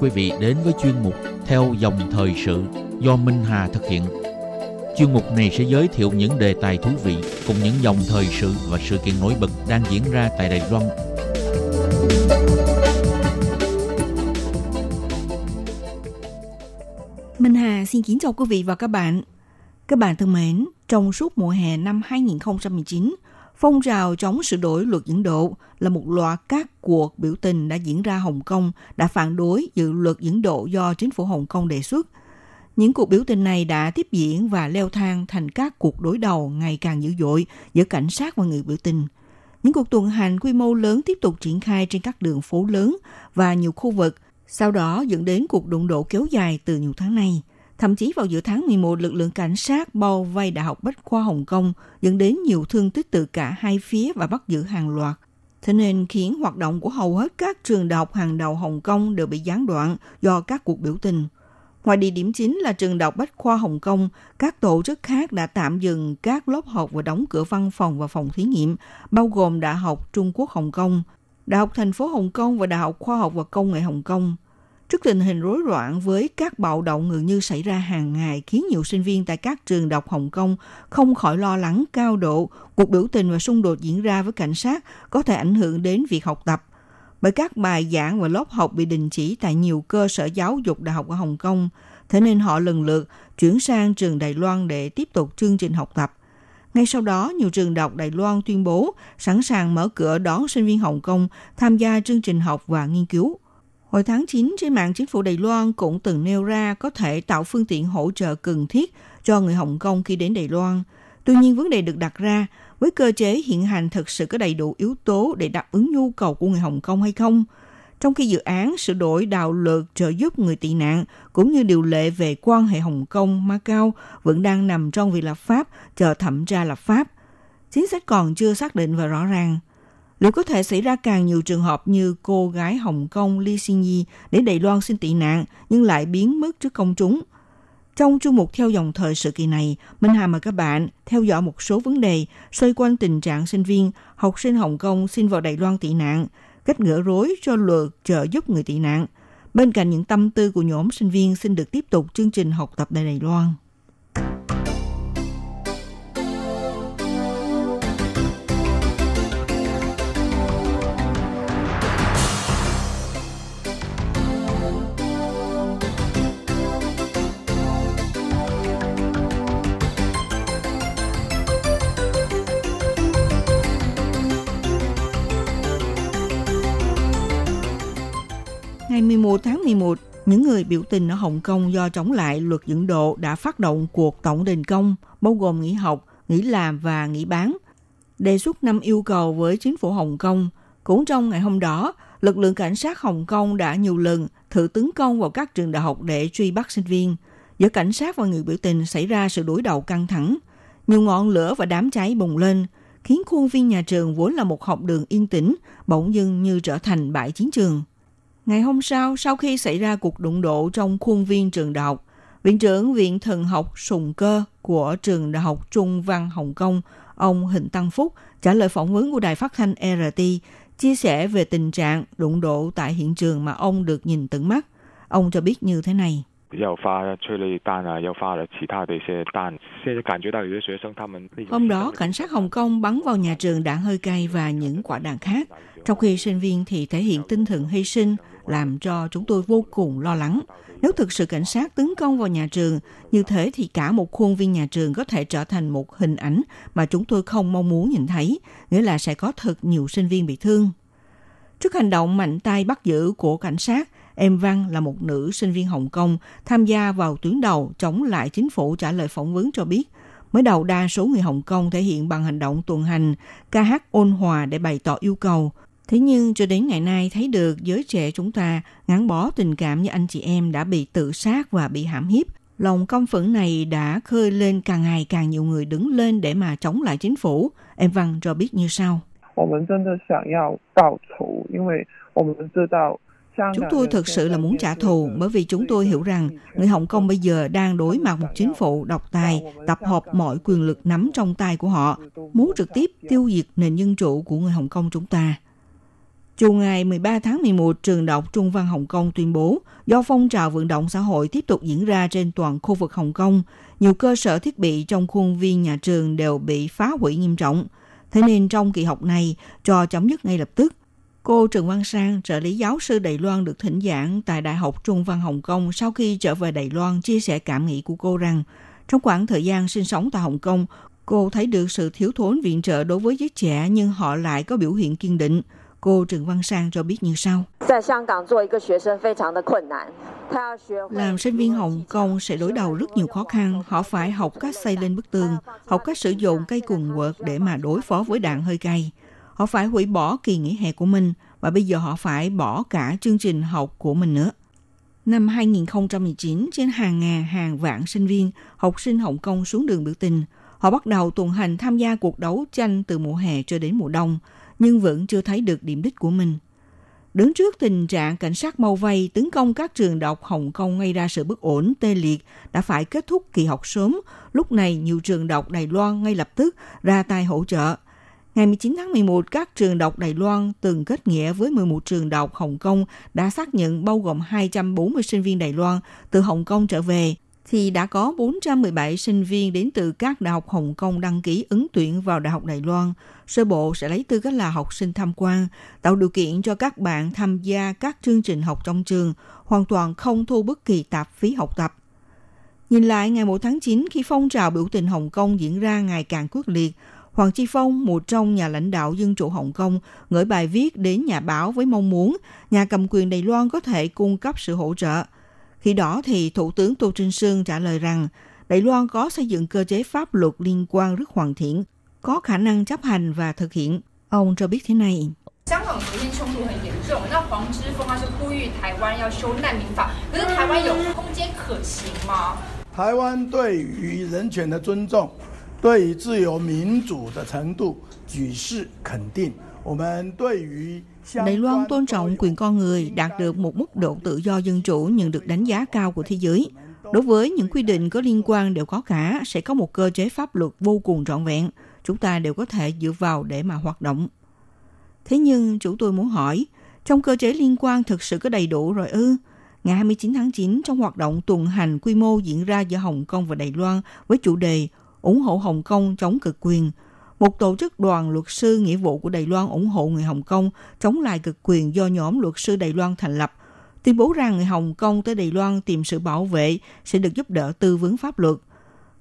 S3: Quý vị đến với chuyên mục Theo dòng thời sự do Minh Hà thực hiện. Chuyên mục này sẽ giới thiệu những đề tài thú vị cùng những dòng thời sự và sự kiện nổi bật đang diễn ra tại Đài Loan.
S4: Minh Hà xin kính chào quý vị và các bạn. Các bạn thân mến, trong suốt mùa hè năm 2019, phong trào chống sửa đổi luật dẫn độ là một loạt các cuộc biểu tình đã diễn ra Hồng Kông đã phản đối dự luật dẫn độ do chính phủ Hồng Kông đề xuất. Những cuộc biểu tình này đã tiếp diễn và leo thang thành các cuộc đối đầu ngày càng dữ dội giữa cảnh sát và người biểu tình. Những cuộc tuần hành quy mô lớn tiếp tục triển khai trên các đường phố lớn và nhiều khu vực, sau đó dẫn đến cuộc đụng độ kéo dài từ nhiều tháng nay. Thậm chí vào giữa tháng 11, lực lượng cảnh sát bao vây Đại học Bách khoa Hồng Kông dẫn đến nhiều thương tích từ cả hai phía và bắt giữ hàng loạt. Thế nên khiến hoạt động của hầu hết các trường đại học hàng đầu Hồng Kông đều bị gián đoạn do các cuộc biểu tình. Ngoài địa điểm chính là trường đại học Bách khoa Hồng Kông, các tổ chức khác đã tạm dừng các lớp học và đóng cửa văn phòng và phòng thí nghiệm, bao gồm Đại học Trung Quốc Hồng Kông, Đại học thành phố Hồng Kông và Đại học Khoa học và Công nghệ Hồng Kông. Trước tình hình rối loạn với các bạo động gần như xảy ra hàng ngày khiến nhiều sinh viên tại các trường đại học Hồng Kông không khỏi lo lắng cao độ cuộc biểu tình và xung đột diễn ra với cảnh sát có thể ảnh hưởng đến việc học tập. Bởi các bài giảng và lớp học bị đình chỉ tại nhiều cơ sở giáo dục đại học ở Hồng Kông, thế nên họ lần lượt chuyển sang trường Đài Loan để tiếp tục chương trình học tập. Ngay sau đó, nhiều trường đại học Đài Loan tuyên bố sẵn sàng mở cửa đón sinh viên Hồng Kông tham gia chương trình học và nghiên cứu. Hồi tháng 9, trên mạng chính phủ Đài Loan cũng từng nêu ra có thể tạo phương tiện hỗ trợ cần thiết cho người Hồng Kông khi đến Đài Loan. Tuy nhiên, vấn đề được đặt ra, với cơ chế hiện hành thực sự có đầy đủ yếu tố để đáp ứng nhu cầu của người Hồng Kông hay không? Trong khi dự án sửa đổi đạo luật trợ giúp người tị nạn cũng như điều lệ về quan hệ Hồng Kông, Macau vẫn đang nằm trong việc lập pháp chờ thẩm tra lập pháp. Chính sách còn chưa xác định và rõ ràng liệu có thể xảy ra càng nhiều trường hợp như cô gái Hồng Kông Lee Xin Yi đến Đài Loan xin tị nạn nhưng lại biến mất trước công chúng. Trong chương mục theo dòng thời sự kỳ này, Minh Hà mời các bạn theo dõi một số vấn đề xoay quanh tình trạng sinh viên, học sinh Hồng Kông xin vào Đài Loan tị nạn, cách ngỡ rối cho luật trợ giúp người tị nạn. Bên cạnh những tâm tư của nhóm sinh viên xin được tiếp tục chương trình học tập tại Đài Loan. Ngày 11 tháng 11, những người biểu tình ở Hồng Kông do chống lại luật dẫn độ đã phát động cuộc tổng đình công, bao gồm nghỉ học, nghỉ làm và nghỉ bán. Đề xuất năm yêu cầu với chính phủ Hồng Kông. Cũng trong ngày hôm đó, lực lượng cảnh sát Hồng Kông đã nhiều lần thử tấn công vào các trường đại học để truy bắt sinh viên. Giữa cảnh sát và người biểu tình xảy ra sự đối đầu căng thẳng. Nhiều ngọn lửa và đám cháy bùng lên, khiến khuôn viên nhà trường vốn là một học đường yên tĩnh, bỗng dưng như trở thành bãi chiến trường. Ngày hôm sau, sau khi xảy ra cuộc đụng độ trong khuôn viên trường đại học, Viện trưởng Viện Thần học Sùng Cơ của Trường Đại học Trung Văn Hồng Kông, ông Hình Tăng Phúc, trả lời phỏng vấn của đài phát thanh RT, chia sẻ về tình trạng đụng độ tại hiện trường mà ông được nhìn tận mắt. Ông cho biết như thế này. Hôm đó, cảnh sát Hồng Kông bắn vào nhà trường đạn hơi cay và những quả đạn khác, trong khi sinh viên thì thể hiện tinh thần hy sinh, làm cho chúng tôi vô cùng lo lắng. Nếu thực sự cảnh sát tấn công vào nhà trường, như thế thì cả một khuôn viên nhà trường có thể trở thành một hình ảnh mà chúng tôi không mong muốn nhìn thấy, nghĩa là sẽ có thật nhiều sinh viên bị thương. Trước hành động mạnh tay bắt giữ của cảnh sát, Em Văn là một nữ sinh viên Hồng Kông tham gia vào tuyến đầu chống lại chính phủ trả lời phỏng vấn cho biết, mới đầu đa số người Hồng Kông thể hiện bằng hành động tuần hành, ca hát ôn hòa để bày tỏ yêu cầu. Thế nhưng cho đến ngày nay thấy được giới trẻ chúng ta ngắn bó tình cảm như anh chị em đã bị tự sát và bị hãm hiếp. Lòng công phẫn này đã khơi lên càng ngày càng nhiều người đứng lên để mà chống lại chính phủ. Em Văn cho biết như sau. Chúng tôi thực sự là muốn trả thù bởi vì chúng tôi hiểu rằng người Hồng Kông bây giờ đang đối mặt một chính phủ độc tài, tập hợp mọi quyền lực nắm trong tay của họ, muốn trực tiếp tiêu diệt nền dân chủ của người Hồng Kông chúng ta. Chiều ngày 13 tháng 11, trường đọc Trung văn Hồng Kông tuyên bố do phong trào vận động xã hội tiếp tục diễn ra trên toàn khu vực Hồng Kông, nhiều cơ sở thiết bị trong khuôn viên nhà trường đều bị phá hủy nghiêm trọng. Thế nên trong kỳ học này, cho chấm dứt ngay lập tức, Cô Trần Văn Sang, trợ lý giáo sư Đài Loan được thỉnh giảng tại Đại học Trung văn Hồng Kông sau khi trở về Đài Loan chia sẻ cảm nghĩ của cô rằng trong khoảng thời gian sinh sống tại Hồng Kông, cô thấy được sự thiếu thốn viện trợ đối với giới trẻ nhưng họ lại có biểu hiện kiên định. Cô Trần Văn Sang cho biết như sau. Làm sinh viên Hồng Kông sẽ đối đầu rất nhiều khó khăn. Họ phải học cách xây lên bức tường, học cách sử dụng cây quần quật để mà đối phó với đạn hơi cay. Họ phải hủy bỏ kỳ nghỉ hè của mình và bây giờ họ phải bỏ cả chương trình học của mình nữa. Năm 2019, trên hàng ngàn hàng vạn sinh viên, học sinh Hồng Kông xuống đường biểu tình. Họ bắt đầu tuần hành tham gia cuộc đấu tranh từ mùa hè cho đến mùa đông, nhưng vẫn chưa thấy được điểm đích của mình. Đứng trước tình trạng cảnh sát mau vây tấn công các trường đại học Hồng Kông gây ra sự bất ổn tê liệt đã phải kết thúc kỳ học sớm. Lúc này nhiều trường đại học Đài Loan ngay lập tức ra tay hỗ trợ – Ngày 19 tháng 11, các trường đại học Đài Loan từng kết nghĩa với 11 trường đại học Hồng Kông đã xác nhận bao gồm 240 sinh viên Đài Loan từ Hồng Kông trở về thì đã có 417 sinh viên đến từ các đại học Hồng Kông đăng ký ứng tuyển vào Đại học Đài Loan. Sơ bộ sẽ lấy tư cách là học sinh tham quan, tạo điều kiện cho các bạn tham gia các chương trình học trong trường, hoàn toàn không thu bất kỳ tạp phí học tập. Nhìn lại ngày 1 tháng 9 khi phong trào biểu tình Hồng Kông diễn ra ngày càng quyết liệt, Hoàng Chi Phong, một trong nhà lãnh đạo Dân chủ Hồng Kông, gửi bài viết đến nhà báo với mong muốn nhà cầm quyền Đài Loan có thể cung cấp sự hỗ trợ. Khi đó thì Thủ tướng Tô Trinh Sương trả lời rằng Đài Loan có xây dựng cơ chế pháp luật liên quan rất hoàn thiện, có khả năng chấp hành và thực hiện. Ông cho biết thế này. 香港国内冲突很严重，那黄之锋他是呼吁台湾要修难民法，可是台湾有空间可行吗？台湾对于人权的尊重对于自由民主的程度举世肯定。我们对于 Đài Loan tôn trọng quyền con người, đạt được một mức độ tự do dân chủ nhận được đánh giá cao của thế giới. Đối với những quy định có liên quan đều có cả, sẽ có một cơ chế pháp luật vô cùng trọn vẹn. Chúng ta đều có thể dựa vào để mà hoạt động. Thế nhưng, chủ tôi muốn hỏi, trong cơ chế liên quan thực sự có đầy đủ rồi ư? Ngày 29 tháng 9, trong hoạt động tuần hành quy mô diễn ra giữa Hồng Kông và Đài Loan với chủ đề ủng hộ Hồng Kông chống cực quyền. Một tổ chức đoàn luật sư nghĩa vụ của Đài Loan ủng hộ người Hồng Kông chống lại cực quyền do nhóm luật sư Đài Loan thành lập, tuyên bố rằng người Hồng Kông tới Đài Loan tìm sự bảo vệ sẽ được giúp đỡ tư vấn pháp luật.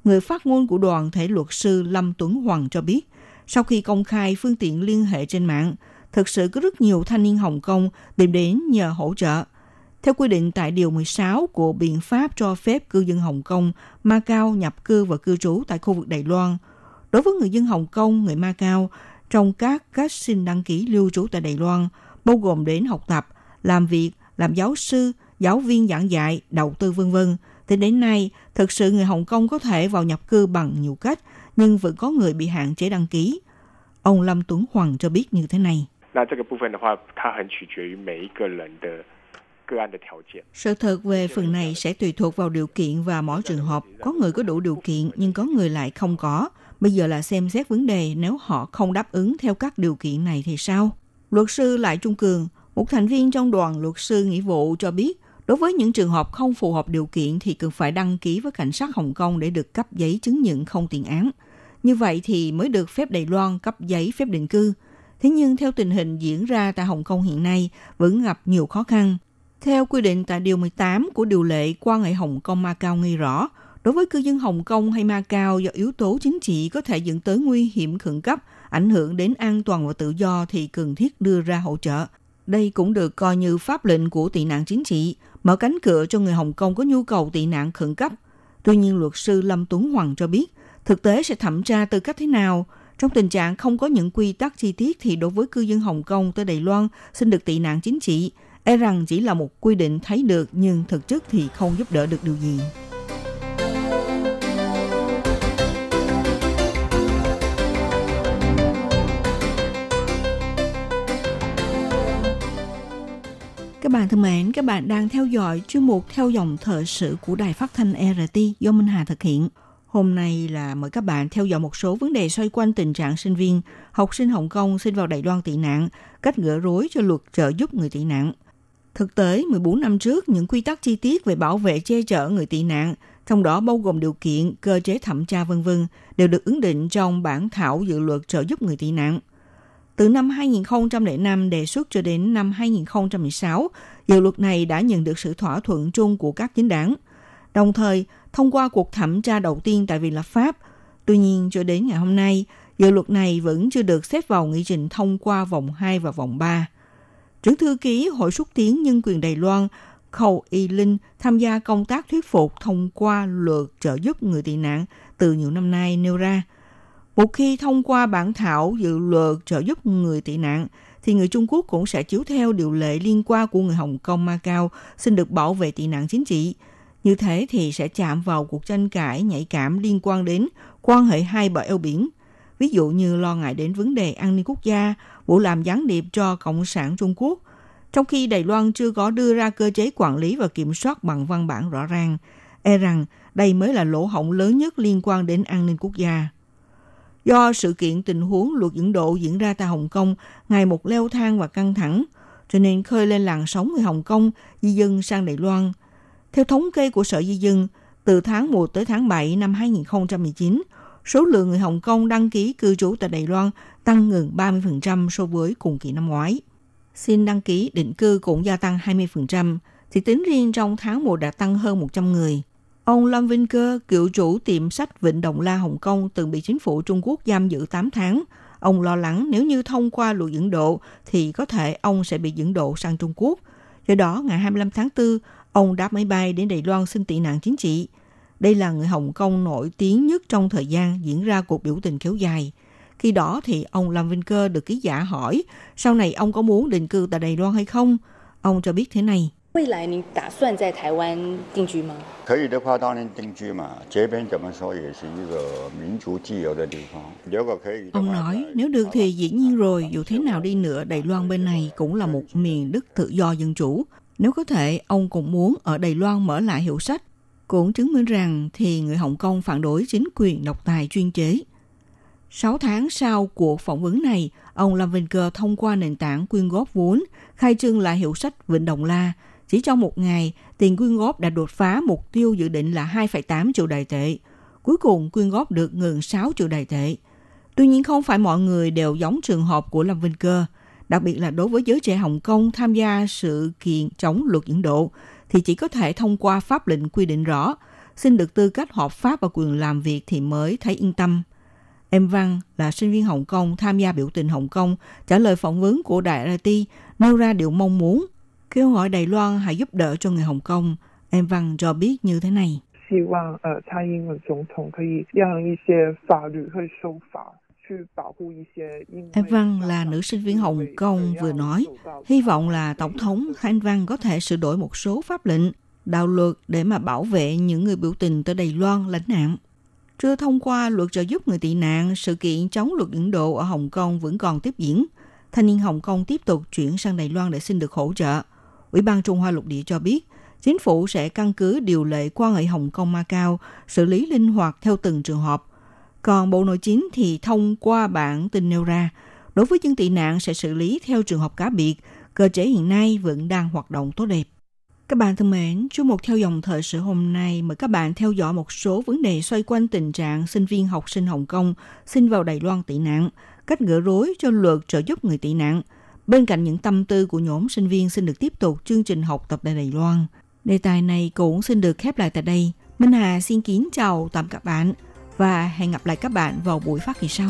S4: Người phát ngôn của đoàn thể luật sư Lâm Tuấn Hoàng cho biết, sau khi công khai phương tiện liên hệ trên mạng, thực sự có rất nhiều thanh niên Hồng Kông tìm đến nhờ hỗ trợ – theo quy định tại Điều 16 của biện pháp cho phép cư dân Hồng Kông, Macau nhập cư và cư trú tại khu vực Đài Loan, đối với người dân Hồng Kông, người Macau trong các các xin đăng ký lưu trú tại Đài Loan, bao gồm đến học tập, làm việc, làm giáo sư, giáo viên giảng dạy, đầu tư vân vân. Thì đến nay, thực sự người Hồng Kông có thể vào nhập cư bằng nhiều cách, nhưng vẫn có người bị hạn chế đăng ký. Ông Lâm Tuấn Hoàng cho biết như thế này. Sự thật về phần này sẽ tùy thuộc vào điều kiện và mỗi trường hợp. Có người có đủ điều kiện nhưng có người lại không có. Bây giờ là xem xét vấn đề nếu họ không đáp ứng theo các điều kiện này thì sao? Luật sư Lại Trung Cường, một thành viên trong đoàn luật sư nghĩa vụ cho biết, đối với những trường hợp không phù hợp điều kiện thì cần phải đăng ký với cảnh sát Hồng Kông để được cấp giấy chứng nhận không tiền án. Như vậy thì mới được phép Đài Loan cấp giấy phép định cư. Thế nhưng theo tình hình diễn ra tại Hồng Kông hiện nay vẫn gặp nhiều khó khăn theo quy định tại Điều 18 của điều lệ quan hệ Hồng Kông Macau ghi rõ, đối với cư dân Hồng Kông hay Macau do yếu tố chính trị có thể dẫn tới nguy hiểm khẩn cấp, ảnh hưởng đến an toàn và tự do thì cần thiết đưa ra hỗ trợ. Đây cũng được coi như pháp lệnh của tị nạn chính trị, mở cánh cửa cho người Hồng Kông có nhu cầu tị nạn khẩn cấp. Tuy nhiên luật sư Lâm Tuấn Hoàng cho biết, thực tế sẽ thẩm tra tư cách thế nào. Trong tình trạng không có những quy tắc chi tiết thì đối với cư dân Hồng Kông tới Đài Loan xin được tị nạn chính trị, e rằng chỉ là một quy định thấy được nhưng thực chất thì không giúp đỡ được điều gì. Các bạn thân mến, các bạn đang theo dõi chuyên mục theo dòng thời sự của Đài Phát thanh RT do Minh Hà thực hiện. Hôm nay là mời các bạn theo dõi một số vấn đề xoay quanh tình trạng sinh viên, học sinh Hồng Kông xin vào Đài Loan tị nạn, cách gỡ rối cho luật trợ giúp người tị nạn. Thực tế, 14 năm trước, những quy tắc chi tiết về bảo vệ che chở người tị nạn, trong đó bao gồm điều kiện, cơ chế thẩm tra vân vân đều được ứng định trong bản thảo dự luật trợ giúp người tị nạn. Từ năm 2005 đề xuất cho đến năm 2016, dự luật này đã nhận được sự thỏa thuận chung của các chính đảng. Đồng thời, thông qua cuộc thẩm tra đầu tiên tại Viện lập pháp. Tuy nhiên, cho đến ngày hôm nay, dự luật này vẫn chưa được xếp vào nghị trình thông qua vòng 2 và vòng 3. Trưởng thư ký Hội xúc tiến nhân quyền Đài Loan Khâu Y Linh tham gia công tác thuyết phục thông qua luật trợ giúp người tị nạn từ nhiều năm nay nêu ra. Một khi thông qua bản thảo dự luật trợ giúp người tị nạn, thì người Trung Quốc cũng sẽ chiếu theo điều lệ liên quan của người Hồng Kông Macau xin được bảo vệ tị nạn chính trị. Như thế thì sẽ chạm vào cuộc tranh cãi nhạy cảm liên quan đến quan hệ hai bờ eo biển. Ví dụ như lo ngại đến vấn đề an ninh quốc gia, vụ làm gián điệp cho Cộng sản Trung Quốc. Trong khi Đài Loan chưa có đưa ra cơ chế quản lý và kiểm soát bằng văn bản rõ ràng, e rằng đây mới là lỗ hổng lớn nhất liên quan đến an ninh quốc gia. Do sự kiện tình huống luật dẫn độ diễn ra tại Hồng Kông ngày một leo thang và căng thẳng, cho nên khơi lên làn sóng người Hồng Kông di dân sang Đài Loan. Theo thống kê của Sở Di dân, từ tháng 1 tới tháng 7 năm 2019, số lượng người Hồng Kông đăng ký cư trú tại Đài Loan tăng gần 30% so với cùng kỳ năm ngoái. Xin đăng ký định cư cũng gia tăng 20%, thì tính riêng trong tháng 1 đã tăng hơn 100 người. Ông Lâm Vinh Cơ, cựu chủ tiệm sách Vịnh Đồng La Hồng Kông từng bị chính phủ Trung Quốc giam giữ 8 tháng. Ông lo lắng nếu như thông qua luật dẫn độ thì có thể ông sẽ bị dẫn độ sang Trung Quốc. Do đó, ngày 25 tháng 4, ông đáp máy bay đến Đài Loan xin tị nạn chính trị. Đây là người Hồng Kông nổi tiếng nhất trong thời gian diễn ra cuộc biểu tình kéo dài. Khi đó thì ông Lâm Vinh Cơ được ký giả hỏi sau này ông có muốn định cư tại Đài Loan hay không? Ông cho biết thế này.
S8: 未来您打算在台湾定居吗？
S9: 可以的话，当然定居嘛。这边怎么说也是一个民族自由的地方。如果可以，
S4: Ông nói nếu được thì dĩ nhiên rồi, dù thế nào đi nữa, Đài Loan bên này cũng là một miền đất tự do dân chủ. Nếu có thể, ông cũng muốn ở Đài Loan mở lại hiệu sách. Cũng chứng minh rằng thì người Hồng Kông phản đối chính quyền độc tài chuyên chế. 6 tháng sau cuộc phỏng vấn này, ông Lâm Vinh Cơ thông qua nền tảng quyên góp vốn, khai trương lại hiệu sách Vịnh Đồng La. chỉ trong một ngày, tiền quyên góp đã đột phá mục tiêu dự định là 2,8 triệu đài tệ. Cuối cùng quyên góp được gần 6 triệu đài tệ. Tuy nhiên không phải mọi người đều giống trường hợp của Lâm Vinh Cơ. Đặc biệt là đối với giới trẻ Hồng Kông tham gia sự kiện chống luật dẫn độ, thì chỉ có thể thông qua pháp lệnh quy định rõ, xin được tư cách hợp pháp và quyền làm việc thì mới thấy yên tâm. Em Văn là sinh viên Hồng Kông tham gia biểu tình Hồng Kông, trả lời phỏng vấn của Đại RT nêu ra điều mong muốn, kêu gọi Đài Loan hãy giúp đỡ cho người Hồng Kông. Em Văn cho biết như thế này. Em Văn là nữ sinh viên Hồng Kông vừa nói, hy vọng là Tổng thống Khanh Văn có thể sửa đổi một số pháp lệnh, đạo luật để mà bảo vệ những người biểu tình tới Đài Loan lãnh nạn. Chưa thông qua luật trợ giúp người tị nạn, sự kiện chống luật Ấn Độ ở Hồng Kông vẫn còn tiếp diễn. Thanh niên Hồng Kông tiếp tục chuyển sang Đài Loan để xin được hỗ trợ. Ủy ban Trung Hoa Lục Địa cho biết, chính phủ sẽ căn cứ điều lệ quan hệ Hồng Kông Macau, xử lý linh hoạt theo từng trường hợp. Còn Bộ Nội chính thì thông qua bản tin nêu ra, đối với dân tị nạn sẽ xử lý theo trường hợp cá biệt, cơ chế hiện nay vẫn đang hoạt động tốt đẹp. Các bạn thân mến, chú một theo dòng thời sự hôm nay mời các bạn theo dõi một số vấn đề xoay quanh tình trạng sinh viên học sinh Hồng Kông xin vào Đài Loan tị nạn, cách gỡ rối cho luật trợ giúp người tị nạn. Bên cạnh những tâm tư của nhóm sinh viên xin được tiếp tục chương trình học tập tại Đài Loan. Đề tài này cũng xin được khép lại tại đây. Minh Hà xin kính chào tạm các bạn và hẹn gặp lại các bạn vào buổi phát kỳ sau.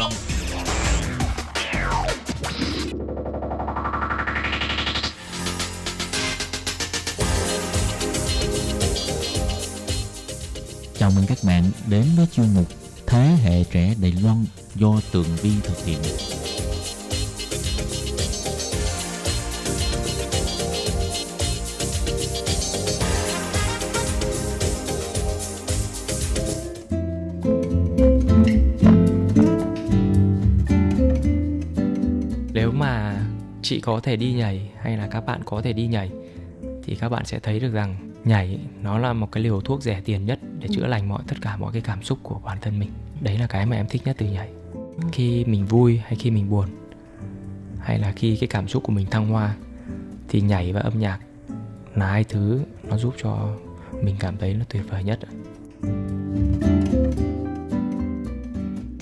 S3: Thanh. Chào mừng các bạn đến với chuyên mục Thế hệ trẻ Đài Loan do Tường Vi thực hiện.
S10: Chị có thể đi nhảy hay là các bạn có thể đi nhảy thì các bạn sẽ thấy được rằng nhảy nó là một cái liều thuốc rẻ tiền nhất để chữa lành mọi tất cả mọi cái cảm xúc của bản thân mình. Đấy là cái mà em thích nhất từ nhảy. Khi mình vui hay khi mình buồn hay là khi cái cảm xúc của mình thăng hoa thì nhảy và âm nhạc là hai thứ nó giúp cho mình cảm thấy nó tuyệt vời nhất
S1: Thưa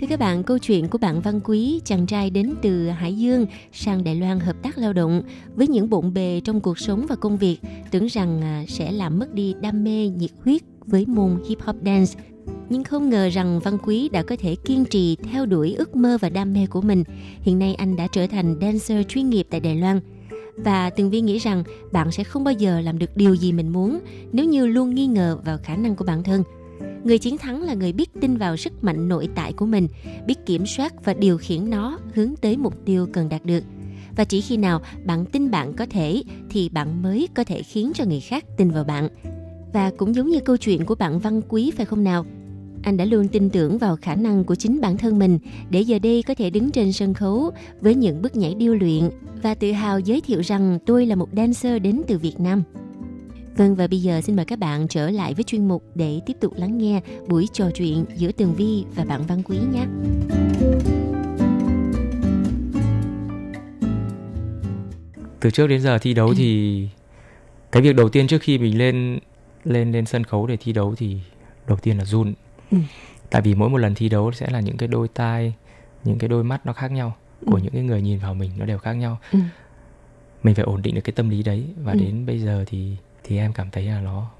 S1: các bạn, câu chuyện của bạn Văn Quý, chàng trai đến từ Hải Dương sang Đài Loan hợp tác lao động với những bộn bề trong cuộc sống và công việc, tưởng rằng à, sẽ làm mất đi đam mê, nhiệt huyết với môn hip hop dance. Nhưng không ngờ rằng Văn Quý đã có thể kiên trì theo đuổi ước mơ và đam mê của mình. Hiện nay anh đã trở thành dancer chuyên nghiệp tại Đài Loan. Và Tường Vi nghĩ rằng bạn sẽ không bao giờ làm được điều gì mình muốn nếu như luôn nghi ngờ vào khả năng của bản thân. Người chiến thắng là người biết tin vào sức mạnh nội tại của mình, biết kiểm soát và điều khiển nó hướng tới mục tiêu cần đạt được. Và chỉ khi nào bạn tin bạn có thể thì bạn mới có thể khiến cho người khác tin vào bạn. Và cũng giống như câu chuyện của bạn Văn Quý phải không nào? Anh đã luôn tin tưởng vào khả năng của chính bản thân mình để giờ đây có thể đứng trên sân khấu với những bước nhảy điêu luyện và tự hào giới thiệu rằng tôi là một dancer đến từ Việt Nam. Vâng và bây giờ xin mời các bạn trở lại với chuyên mục để tiếp tục lắng nghe buổi trò chuyện giữa Tường Vi và bạn Văn Quý nhé.
S10: từ trước đến giờ thi đấu thì cái việc đầu tiên trước khi mình lên lên lên sân khấu để thi đấu thì đầu tiên là run
S1: Ừ.
S10: tại vì mỗi một lần thi đấu sẽ là những cái đôi tai những cái đôi mắt nó khác nhau của
S1: Ừ.
S10: những cái người nhìn vào mình nó đều khác nhau
S1: Ừ.
S10: mình phải ổn định được cái tâm lý đấy và
S1: Ừ.
S10: đến bây giờ thì thì em cảm thấy là nó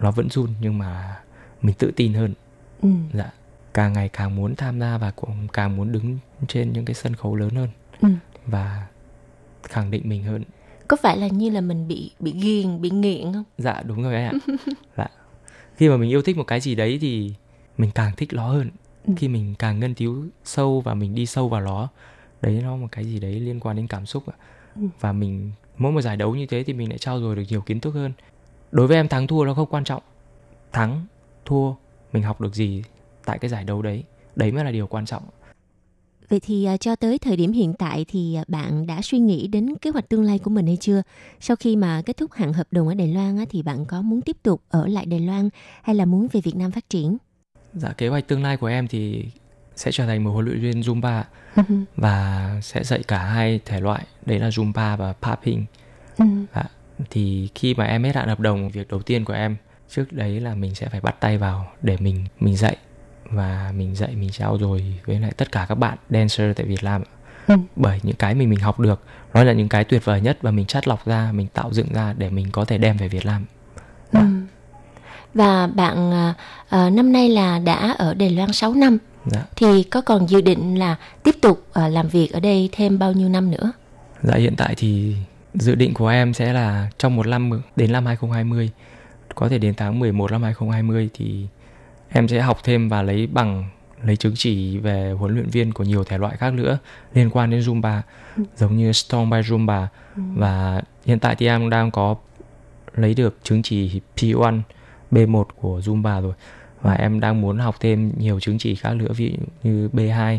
S10: nó vẫn run nhưng mà mình tự tin hơn
S1: Ừ.
S10: dạ càng ngày càng muốn tham gia và cũng càng muốn đứng trên những cái sân khấu lớn hơn
S1: Ừ.
S10: và khẳng định mình hơn
S1: Có phải là như là mình bị bị ghiền, bị nghiện không?
S10: dạ đúng rồi anh ạ dạ khi mà mình yêu thích một cái gì đấy thì mình càng thích nó hơn
S1: Ừ.
S10: khi mình càng nghiên cứu sâu và mình đi sâu vào nó đấy nó một cái gì đấy liên quan đến cảm xúc ạ
S1: Ừ.
S10: và mình mỗi một giải đấu như thế thì mình lại trao dồi được nhiều kiến thức hơn đối với em thắng thua nó không quan trọng thắng thua mình học được gì tại cái giải đấu đấy đấy mới là điều quan trọng
S1: Vậy thì à, cho tới thời điểm hiện tại thì à, bạn đã suy nghĩ đến kế hoạch tương lai của mình hay chưa? Sau khi mà kết thúc hạn hợp đồng ở Đài Loan á, thì bạn có muốn tiếp tục ở lại Đài Loan hay là muốn về Việt Nam phát triển?
S10: dạ kế hoạch tương lai của em thì sẽ trở thành một huấn luyện viên zumba và sẽ dạy cả hai thể loại đấy là zumba và popping
S1: Ừ.
S10: Dạ. Thì khi mà em hết hạn hợp đồng, việc đầu tiên của em trước đấy là mình sẽ phải bắt tay vào để mình mình dạy và mình dạy mình trao dồi với lại tất cả các bạn dancer tại Việt Nam.
S1: Ừ.
S10: Bởi những cái mình mình học được nó là những cái tuyệt vời nhất và mình chắt lọc ra, mình tạo dựng ra để mình có thể đem về Việt Nam.
S1: Ừ. Và bạn à, à, năm nay là đã ở Đài Loan 6 năm
S10: Dạ.
S1: thì có còn dự định là tiếp tục à, làm việc ở đây thêm bao nhiêu năm nữa?
S10: Dạ hiện tại thì dự định của em sẽ là trong một năm đến năm 2020 có thể đến tháng 11 năm 2020 thì em sẽ học thêm và lấy bằng lấy chứng chỉ về huấn luyện viên của nhiều thể loại khác nữa liên quan đến Zumba giống như Strong by Zumba và hiện tại thì em đang có lấy được chứng chỉ P1 B1 của Zumba rồi và em đang muốn học thêm nhiều chứng chỉ khác nữa ví dụ như B2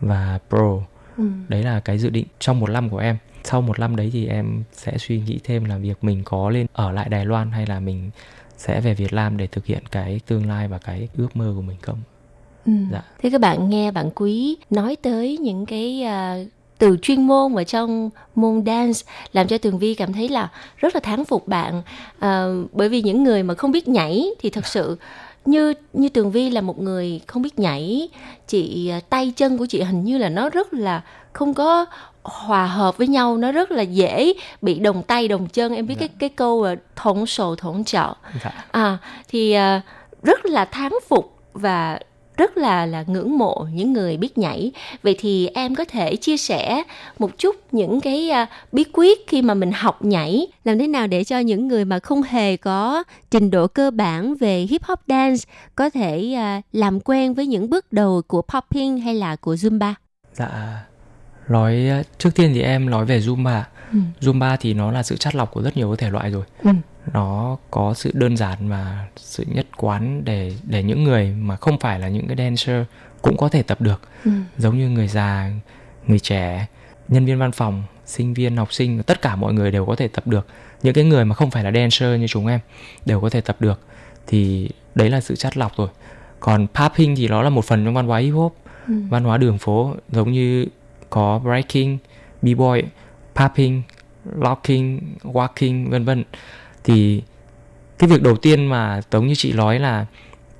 S10: và Pro.
S1: Ừ.
S10: đấy là cái dự định trong một năm của em. Sau một năm đấy thì em sẽ suy nghĩ thêm là việc mình có lên ở lại Đài Loan hay là mình sẽ về Việt Nam để thực hiện cái tương lai và cái ước mơ của mình không?
S1: Ừ.
S10: dạ.
S1: Thế các bạn nghe bạn Quý nói tới những cái à, từ chuyên môn ở trong môn dance làm cho Tường Vi cảm thấy là rất là thán phục bạn. À, bởi vì những người mà không biết nhảy thì thật sự như như Tường Vi là một người không biết nhảy, chị à, tay chân của chị hình như là nó rất là không có hòa hợp với nhau nó rất là dễ bị đồng tay đồng chân. Em biết cái cái câu là thống sổ thống trợ
S10: Dạ.
S1: à thì à, rất là thán phục và rất là là ngưỡng mộ những người biết nhảy vậy thì em có thể chia sẻ một chút những cái à, bí quyết khi mà mình học nhảy làm thế nào để cho những người mà không hề có trình độ cơ bản về hip hop dance có thể à, làm quen với những bước đầu của popping hay là của zumba
S10: Dạ. Nói trước tiên thì em nói về Zumba.
S1: Ừ.
S10: Zumba thì nó là sự chắt lọc của rất nhiều thể loại rồi.
S1: Ừ.
S10: Nó có sự đơn giản và sự nhất quán để để những người mà không phải là những cái dancer cũng có thể tập được.
S1: Ừ.
S10: Giống như người già, người trẻ, nhân viên văn phòng, sinh viên, học sinh, tất cả mọi người đều có thể tập được. Những cái người mà không phải là dancer như chúng em đều có thể tập được. Thì đấy là sự chắt lọc rồi. Còn popping thì nó là một phần trong văn hóa hip hop
S1: Ừ.
S10: văn hóa đường phố giống như có breaking, b-boy, popping, locking, walking vân vân. Thì cái việc đầu tiên mà giống như chị nói là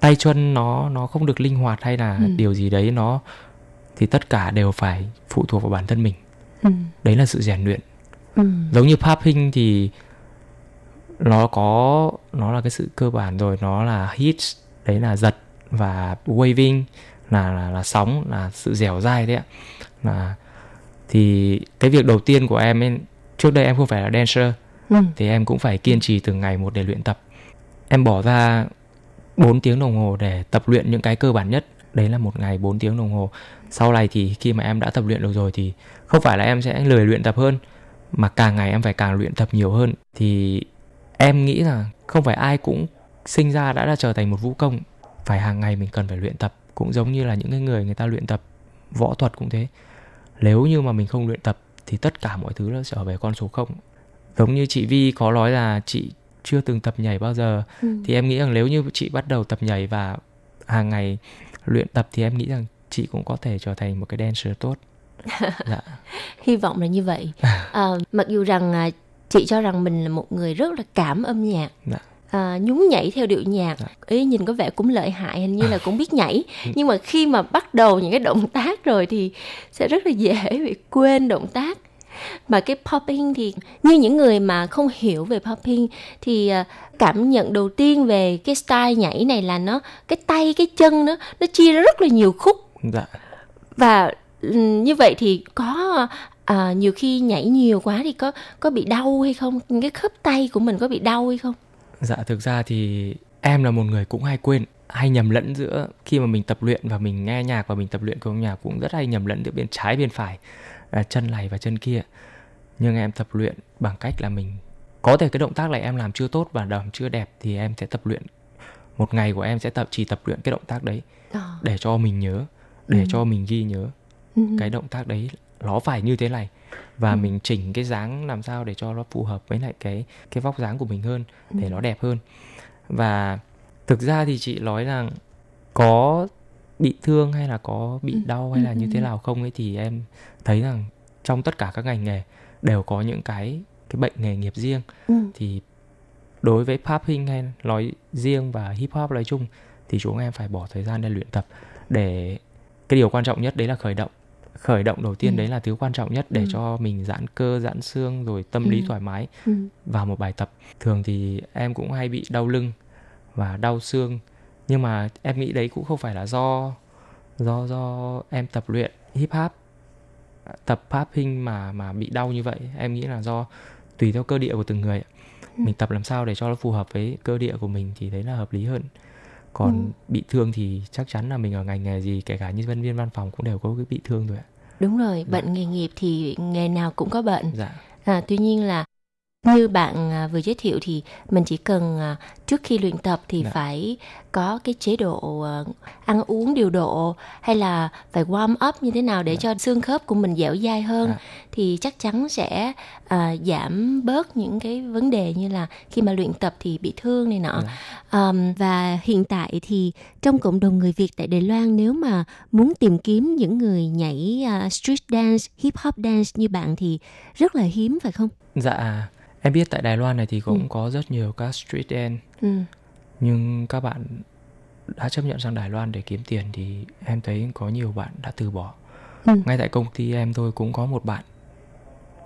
S10: tay chân nó nó không được linh hoạt hay là
S1: Ừ.
S10: điều gì đấy nó thì tất cả đều phải phụ thuộc vào bản thân mình.
S1: Ừ.
S10: Đấy là sự rèn luyện.
S1: Ừ.
S10: Giống như popping thì nó có nó là cái sự cơ bản rồi, nó là hits, đấy là giật và waving là là, là sóng là sự dẻo dai đấy ạ là thì cái việc đầu tiên của em ấy, trước đây em không phải là dancer.
S1: Ừ.
S10: thì em cũng phải kiên trì từng ngày một để luyện tập. Em bỏ ra 4 tiếng đồng hồ để tập luyện những cái cơ bản nhất. Đấy là một ngày 4 tiếng đồng hồ. Sau này thì khi mà em đã tập luyện được rồi thì không phải là em sẽ lười luyện tập hơn mà càng ngày em phải càng luyện tập nhiều hơn. Thì em nghĩ là không phải ai cũng sinh ra đã là trở thành một vũ công. Phải hàng ngày mình cần phải luyện tập. Cũng giống như là những cái người người ta luyện tập võ thuật cũng thế nếu như mà mình không luyện tập thì tất cả mọi thứ nó trở về con số không. Giống như chị Vi có nói là chị chưa từng tập nhảy bao giờ
S1: Ừ.
S10: thì em nghĩ rằng nếu như chị bắt đầu tập nhảy và hàng ngày luyện tập thì em nghĩ rằng chị cũng có thể trở thành một cái dancer tốt. Dạ.
S1: Hy vọng là như vậy. À, mặc dù rằng à, chị cho rằng mình là một người rất là cảm âm nhạc.
S10: Dạ.
S1: À, nhún nhảy theo điệu nhạc. Ý nhìn có vẻ cũng lợi hại hình như là cũng biết nhảy. Nhưng mà khi mà bắt đầu những cái động tác rồi thì sẽ rất là dễ bị quên động tác. Mà cái popping thì như những người mà không hiểu về popping thì à, cảm nhận đầu tiên về cái style nhảy này là nó cái tay cái chân nó nó chia ra rất là nhiều khúc.
S10: Dạ.
S1: Và như vậy thì có à, nhiều khi nhảy nhiều quá thì có có bị đau hay không? Cái khớp tay của mình có bị đau hay không
S10: Dạ thực ra thì em là một người cũng hay quên hay nhầm lẫn giữa khi mà mình tập luyện và mình nghe nhạc và mình tập luyện cùng nhạc cũng rất hay nhầm lẫn giữa bên trái bên phải à, chân này và chân kia nhưng em tập luyện bằng cách là mình có thể cái động tác này em làm chưa tốt và làm chưa đẹp thì em sẽ tập luyện một ngày của em sẽ tập chỉ tập luyện cái động tác đấy
S1: Ờ.
S10: để cho mình nhớ để
S1: Ừ.
S10: cho mình ghi nhớ
S1: Ừ.
S10: cái động tác đấy nó phải như thế này và
S1: Ừ.
S10: mình chỉnh cái dáng làm sao để cho nó phù hợp với lại cái cái vóc dáng của mình hơn để
S1: Ừ.
S10: nó đẹp hơn và thực ra thì chị nói rằng có bị thương hay là có bị
S1: Ừ.
S10: đau hay là
S1: Ừ,
S10: như
S1: ừ,
S10: thế
S1: ừ.
S10: nào không ấy thì em thấy rằng trong tất cả các ngành nghề đều có những cái cái bệnh nghề nghiệp riêng
S1: Ừ.
S10: thì đối với popping hay nói riêng và hip hop nói chung thì chúng em phải bỏ thời gian để luyện tập để cái điều quan trọng nhất đấy là khởi động khởi động đầu tiên
S1: Ừ.
S10: đấy là thứ quan trọng nhất để
S1: Ừ.
S10: cho mình giãn cơ giãn xương rồi tâm lý
S1: Ừ.
S10: thoải mái
S1: Ừ.
S10: vào một bài tập thường thì em cũng hay bị đau lưng và đau xương nhưng mà em nghĩ đấy cũng không phải là do do do em tập luyện hip hop tập popping mà mà bị đau như vậy em nghĩ là do tùy theo cơ địa của từng người.
S1: Ừ.
S10: mình tập làm sao để cho nó phù hợp với cơ địa của mình thì đấy là hợp lý hơn còn
S1: Ừ.
S10: bị thương thì chắc chắn là mình ở ngành nghề gì kể cả như nhân viên văn phòng cũng đều có cái bị thương rồi ạ
S1: đúng rồi bệnh nghề nghiệp thì nghề nào cũng có bệnh.
S10: Dạ.
S1: À, tuy nhiên là như bạn à, vừa giới thiệu thì mình chỉ cần à, trước khi luyện tập thì
S10: Dạ.
S1: phải có cái chế độ à, ăn uống điều độ hay là phải warm up như thế nào để cho xương khớp của mình dẻo dai hơn
S10: Dạ.
S1: thì chắc chắn sẽ à, giảm bớt những cái vấn đề như là khi mà luyện tập thì bị thương này nọ
S10: Dạ.
S1: Um, và hiện tại thì trong cộng đồng người Việt tại Đài Loan nếu mà muốn tìm kiếm những người nhảy à, street dance, hip hop dance như bạn thì rất là hiếm phải không?
S10: dạ em biết tại Đài Loan này thì cũng
S1: Ừ.
S10: có rất nhiều các street dance
S1: Ừ.
S10: nhưng các bạn đã chấp nhận sang Đài Loan để kiếm tiền thì em thấy có nhiều bạn đã từ bỏ.
S1: Ừ.
S10: Ngay tại công ty em thôi cũng có một bạn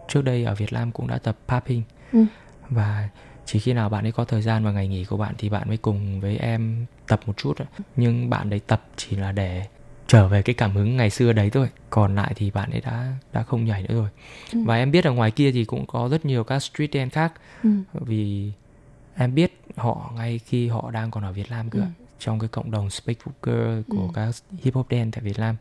S10: trước đây ở Việt Nam cũng đã tập popping
S1: Ừ.
S10: và chỉ khi nào bạn ấy có thời gian và ngày nghỉ của bạn thì bạn mới cùng với em tập một chút nhưng bạn đấy tập chỉ là để trở về cái cảm hứng ngày xưa đấy thôi còn lại thì bạn ấy đã đã không nhảy nữa rồi
S1: Ừ.
S10: và em biết ở ngoài kia thì cũng có rất nhiều các street dance khác
S1: Ừ.
S10: vì em biết họ ngay khi họ đang còn ở Việt Nam cơ
S1: Ừ.
S10: trong cái cộng đồng speaker của
S1: Ừ.
S10: các hip hop dance tại Việt Nam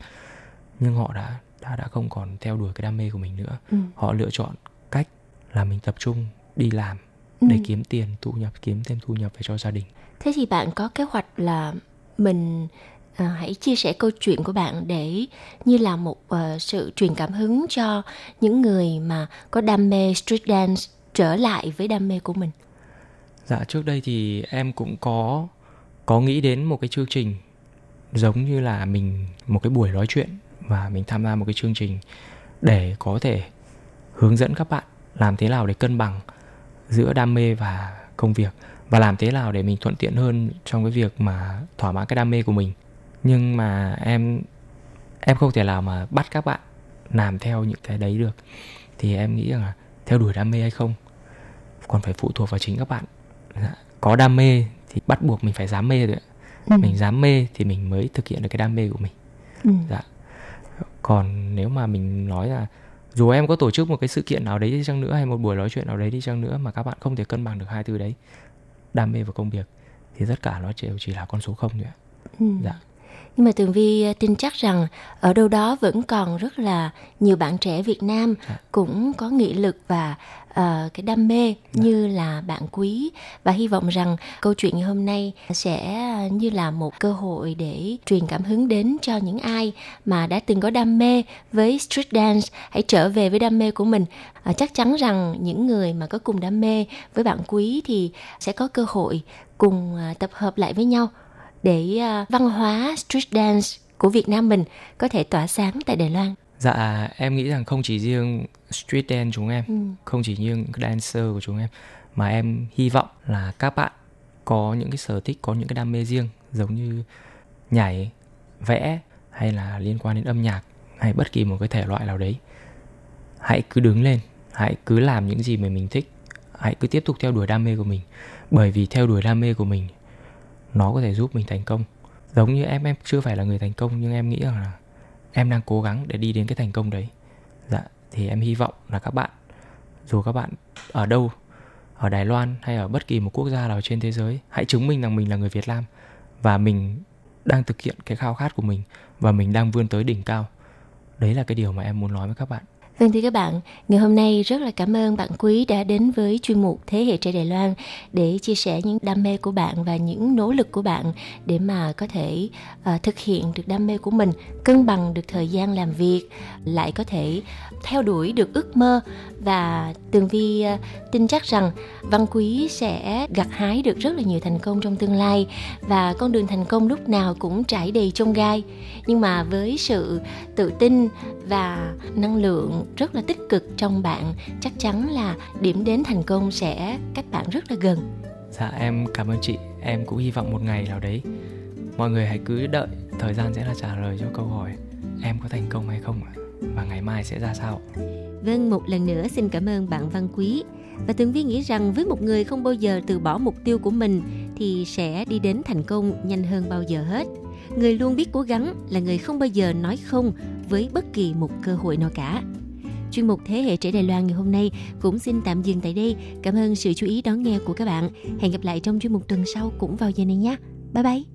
S10: nhưng họ đã đã đã không còn theo đuổi cái đam mê của mình nữa
S1: Ừ.
S10: họ lựa chọn cách là mình tập trung đi làm
S1: Ừ.
S10: để kiếm tiền thu nhập kiếm thêm thu nhập về cho gia đình
S1: Thế thì bạn có kế hoạch là mình à, hãy chia sẻ câu chuyện của bạn để như là một uh, sự truyền cảm hứng cho những người mà có đam mê street dance trở lại với đam mê của mình.
S10: Dạ trước đây thì em cũng có có nghĩ đến một cái chương trình giống như là mình một cái buổi nói chuyện và mình tham gia một cái chương trình để có thể hướng dẫn các bạn làm thế nào để cân bằng giữa đam mê và công việc và làm thế nào để mình thuận tiện hơn trong cái việc mà thỏa mãn cái đam mê của mình. Nhưng mà em em không thể nào mà bắt các bạn làm theo những cái đấy được. Thì em nghĩ rằng là theo đuổi đam mê hay không còn phải phụ thuộc vào chính các bạn Dạ, có đam mê thì bắt buộc mình phải dám mê rồi.
S1: Ừ.
S10: mình dám mê thì mình mới thực hiện được cái đam mê của mình
S1: Ừ.
S10: dạ còn nếu mà mình nói là dù em có tổ chức một cái sự kiện nào đấy đi chăng nữa hay một buổi nói chuyện nào đấy đi chăng nữa mà các bạn không thể cân bằng được hai thứ đấy đam mê và công việc thì tất cả nó đều chỉ là con số không thôi ạ
S1: Ừ.
S10: dạ
S1: Nhưng mà Tường Vi ờ, tin chắc rằng ở đâu đó vẫn còn rất là nhiều bạn trẻ Việt Nam cũng có nghị lực và ờ, cái đam mê như là bạn quý. Và hy vọng rằng câu chuyện ngày hôm nay sẽ như là một cơ hội để truyền cảm hứng đến cho những ai mà đã từng có đam mê với street dance. Hãy trở về với đam mê của mình. Ờ, chắc chắn rằng những người mà có cùng đam mê với bạn quý thì sẽ có cơ hội cùng ờ, tập hợp lại với nhau để à, văn hóa street dance của Việt Nam mình có thể tỏa sáng tại Đài Loan.
S10: Dạ em nghĩ rằng không chỉ riêng street dance chúng em
S1: Ừ.
S10: Không chỉ riêng dancer của chúng em Mà em hy vọng là các bạn có những cái sở thích, có những cái đam mê riêng Giống như nhảy, vẽ hay là liên quan đến âm nhạc Hay bất kỳ một cái thể loại nào đấy Hãy cứ đứng lên, hãy cứ làm những gì mà mình thích Hãy cứ tiếp tục theo đuổi đam mê của mình Bởi vì theo đuổi đam mê của mình nó có thể giúp mình thành công. Giống như em, em chưa phải là người thành công Nhưng em nghĩ rằng là em đang cố gắng để đi đến cái thành công đấy. Dạ thì em hy vọng là các bạn dù các bạn ở đâu ở Đài Loan hay ở bất kỳ một quốc gia nào trên thế giới hãy chứng minh rằng mình là người Việt Nam và mình đang thực hiện cái khao khát của mình và mình đang vươn tới đỉnh cao. Đấy là cái điều mà em muốn nói với các bạn.
S1: Vâng thưa các bạn, ngày hôm nay rất là cảm ơn bạn Quý đã đến với chuyên mục Thế hệ trẻ Đài Loan để chia sẻ những đam mê của bạn và những nỗ lực của bạn để mà có thể uh, thực hiện được đam mê của mình, cân bằng được thời gian làm việc, lại có thể theo đuổi được ước mơ và Tường Vi ờ, tin chắc rằng Văn Quý sẽ gặt hái được rất là nhiều thành công trong tương lai và con đường thành công lúc nào cũng trải đầy chông gai. Nhưng mà với sự tự tin và năng lượng rất là tích cực trong bạn, chắc chắn là điểm đến thành công sẽ cách bạn rất là gần.
S10: Dạ em cảm ơn chị. Em cũng hy vọng một ngày nào đấy, mọi người hãy cứ đợi thời gian sẽ là trả lời cho câu hỏi em có thành công hay không và ngày mai sẽ ra sao
S1: Vâng, một lần nữa xin cảm ơn bạn Văn Quý. Và Tường Vi nghĩ rằng với một người không bao giờ từ bỏ mục tiêu của mình thì sẽ đi đến thành công nhanh hơn bao giờ hết. Người luôn biết cố gắng là người không bao giờ nói không với bất kỳ một cơ hội nào cả. Chuyên mục Thế hệ trẻ Đài Loan ngày hôm nay cũng xin tạm dừng tại đây. Cảm ơn sự chú ý đón nghe của các bạn. Hẹn gặp lại trong chuyên mục tuần sau cũng vào giờ này nhé. Bye bye!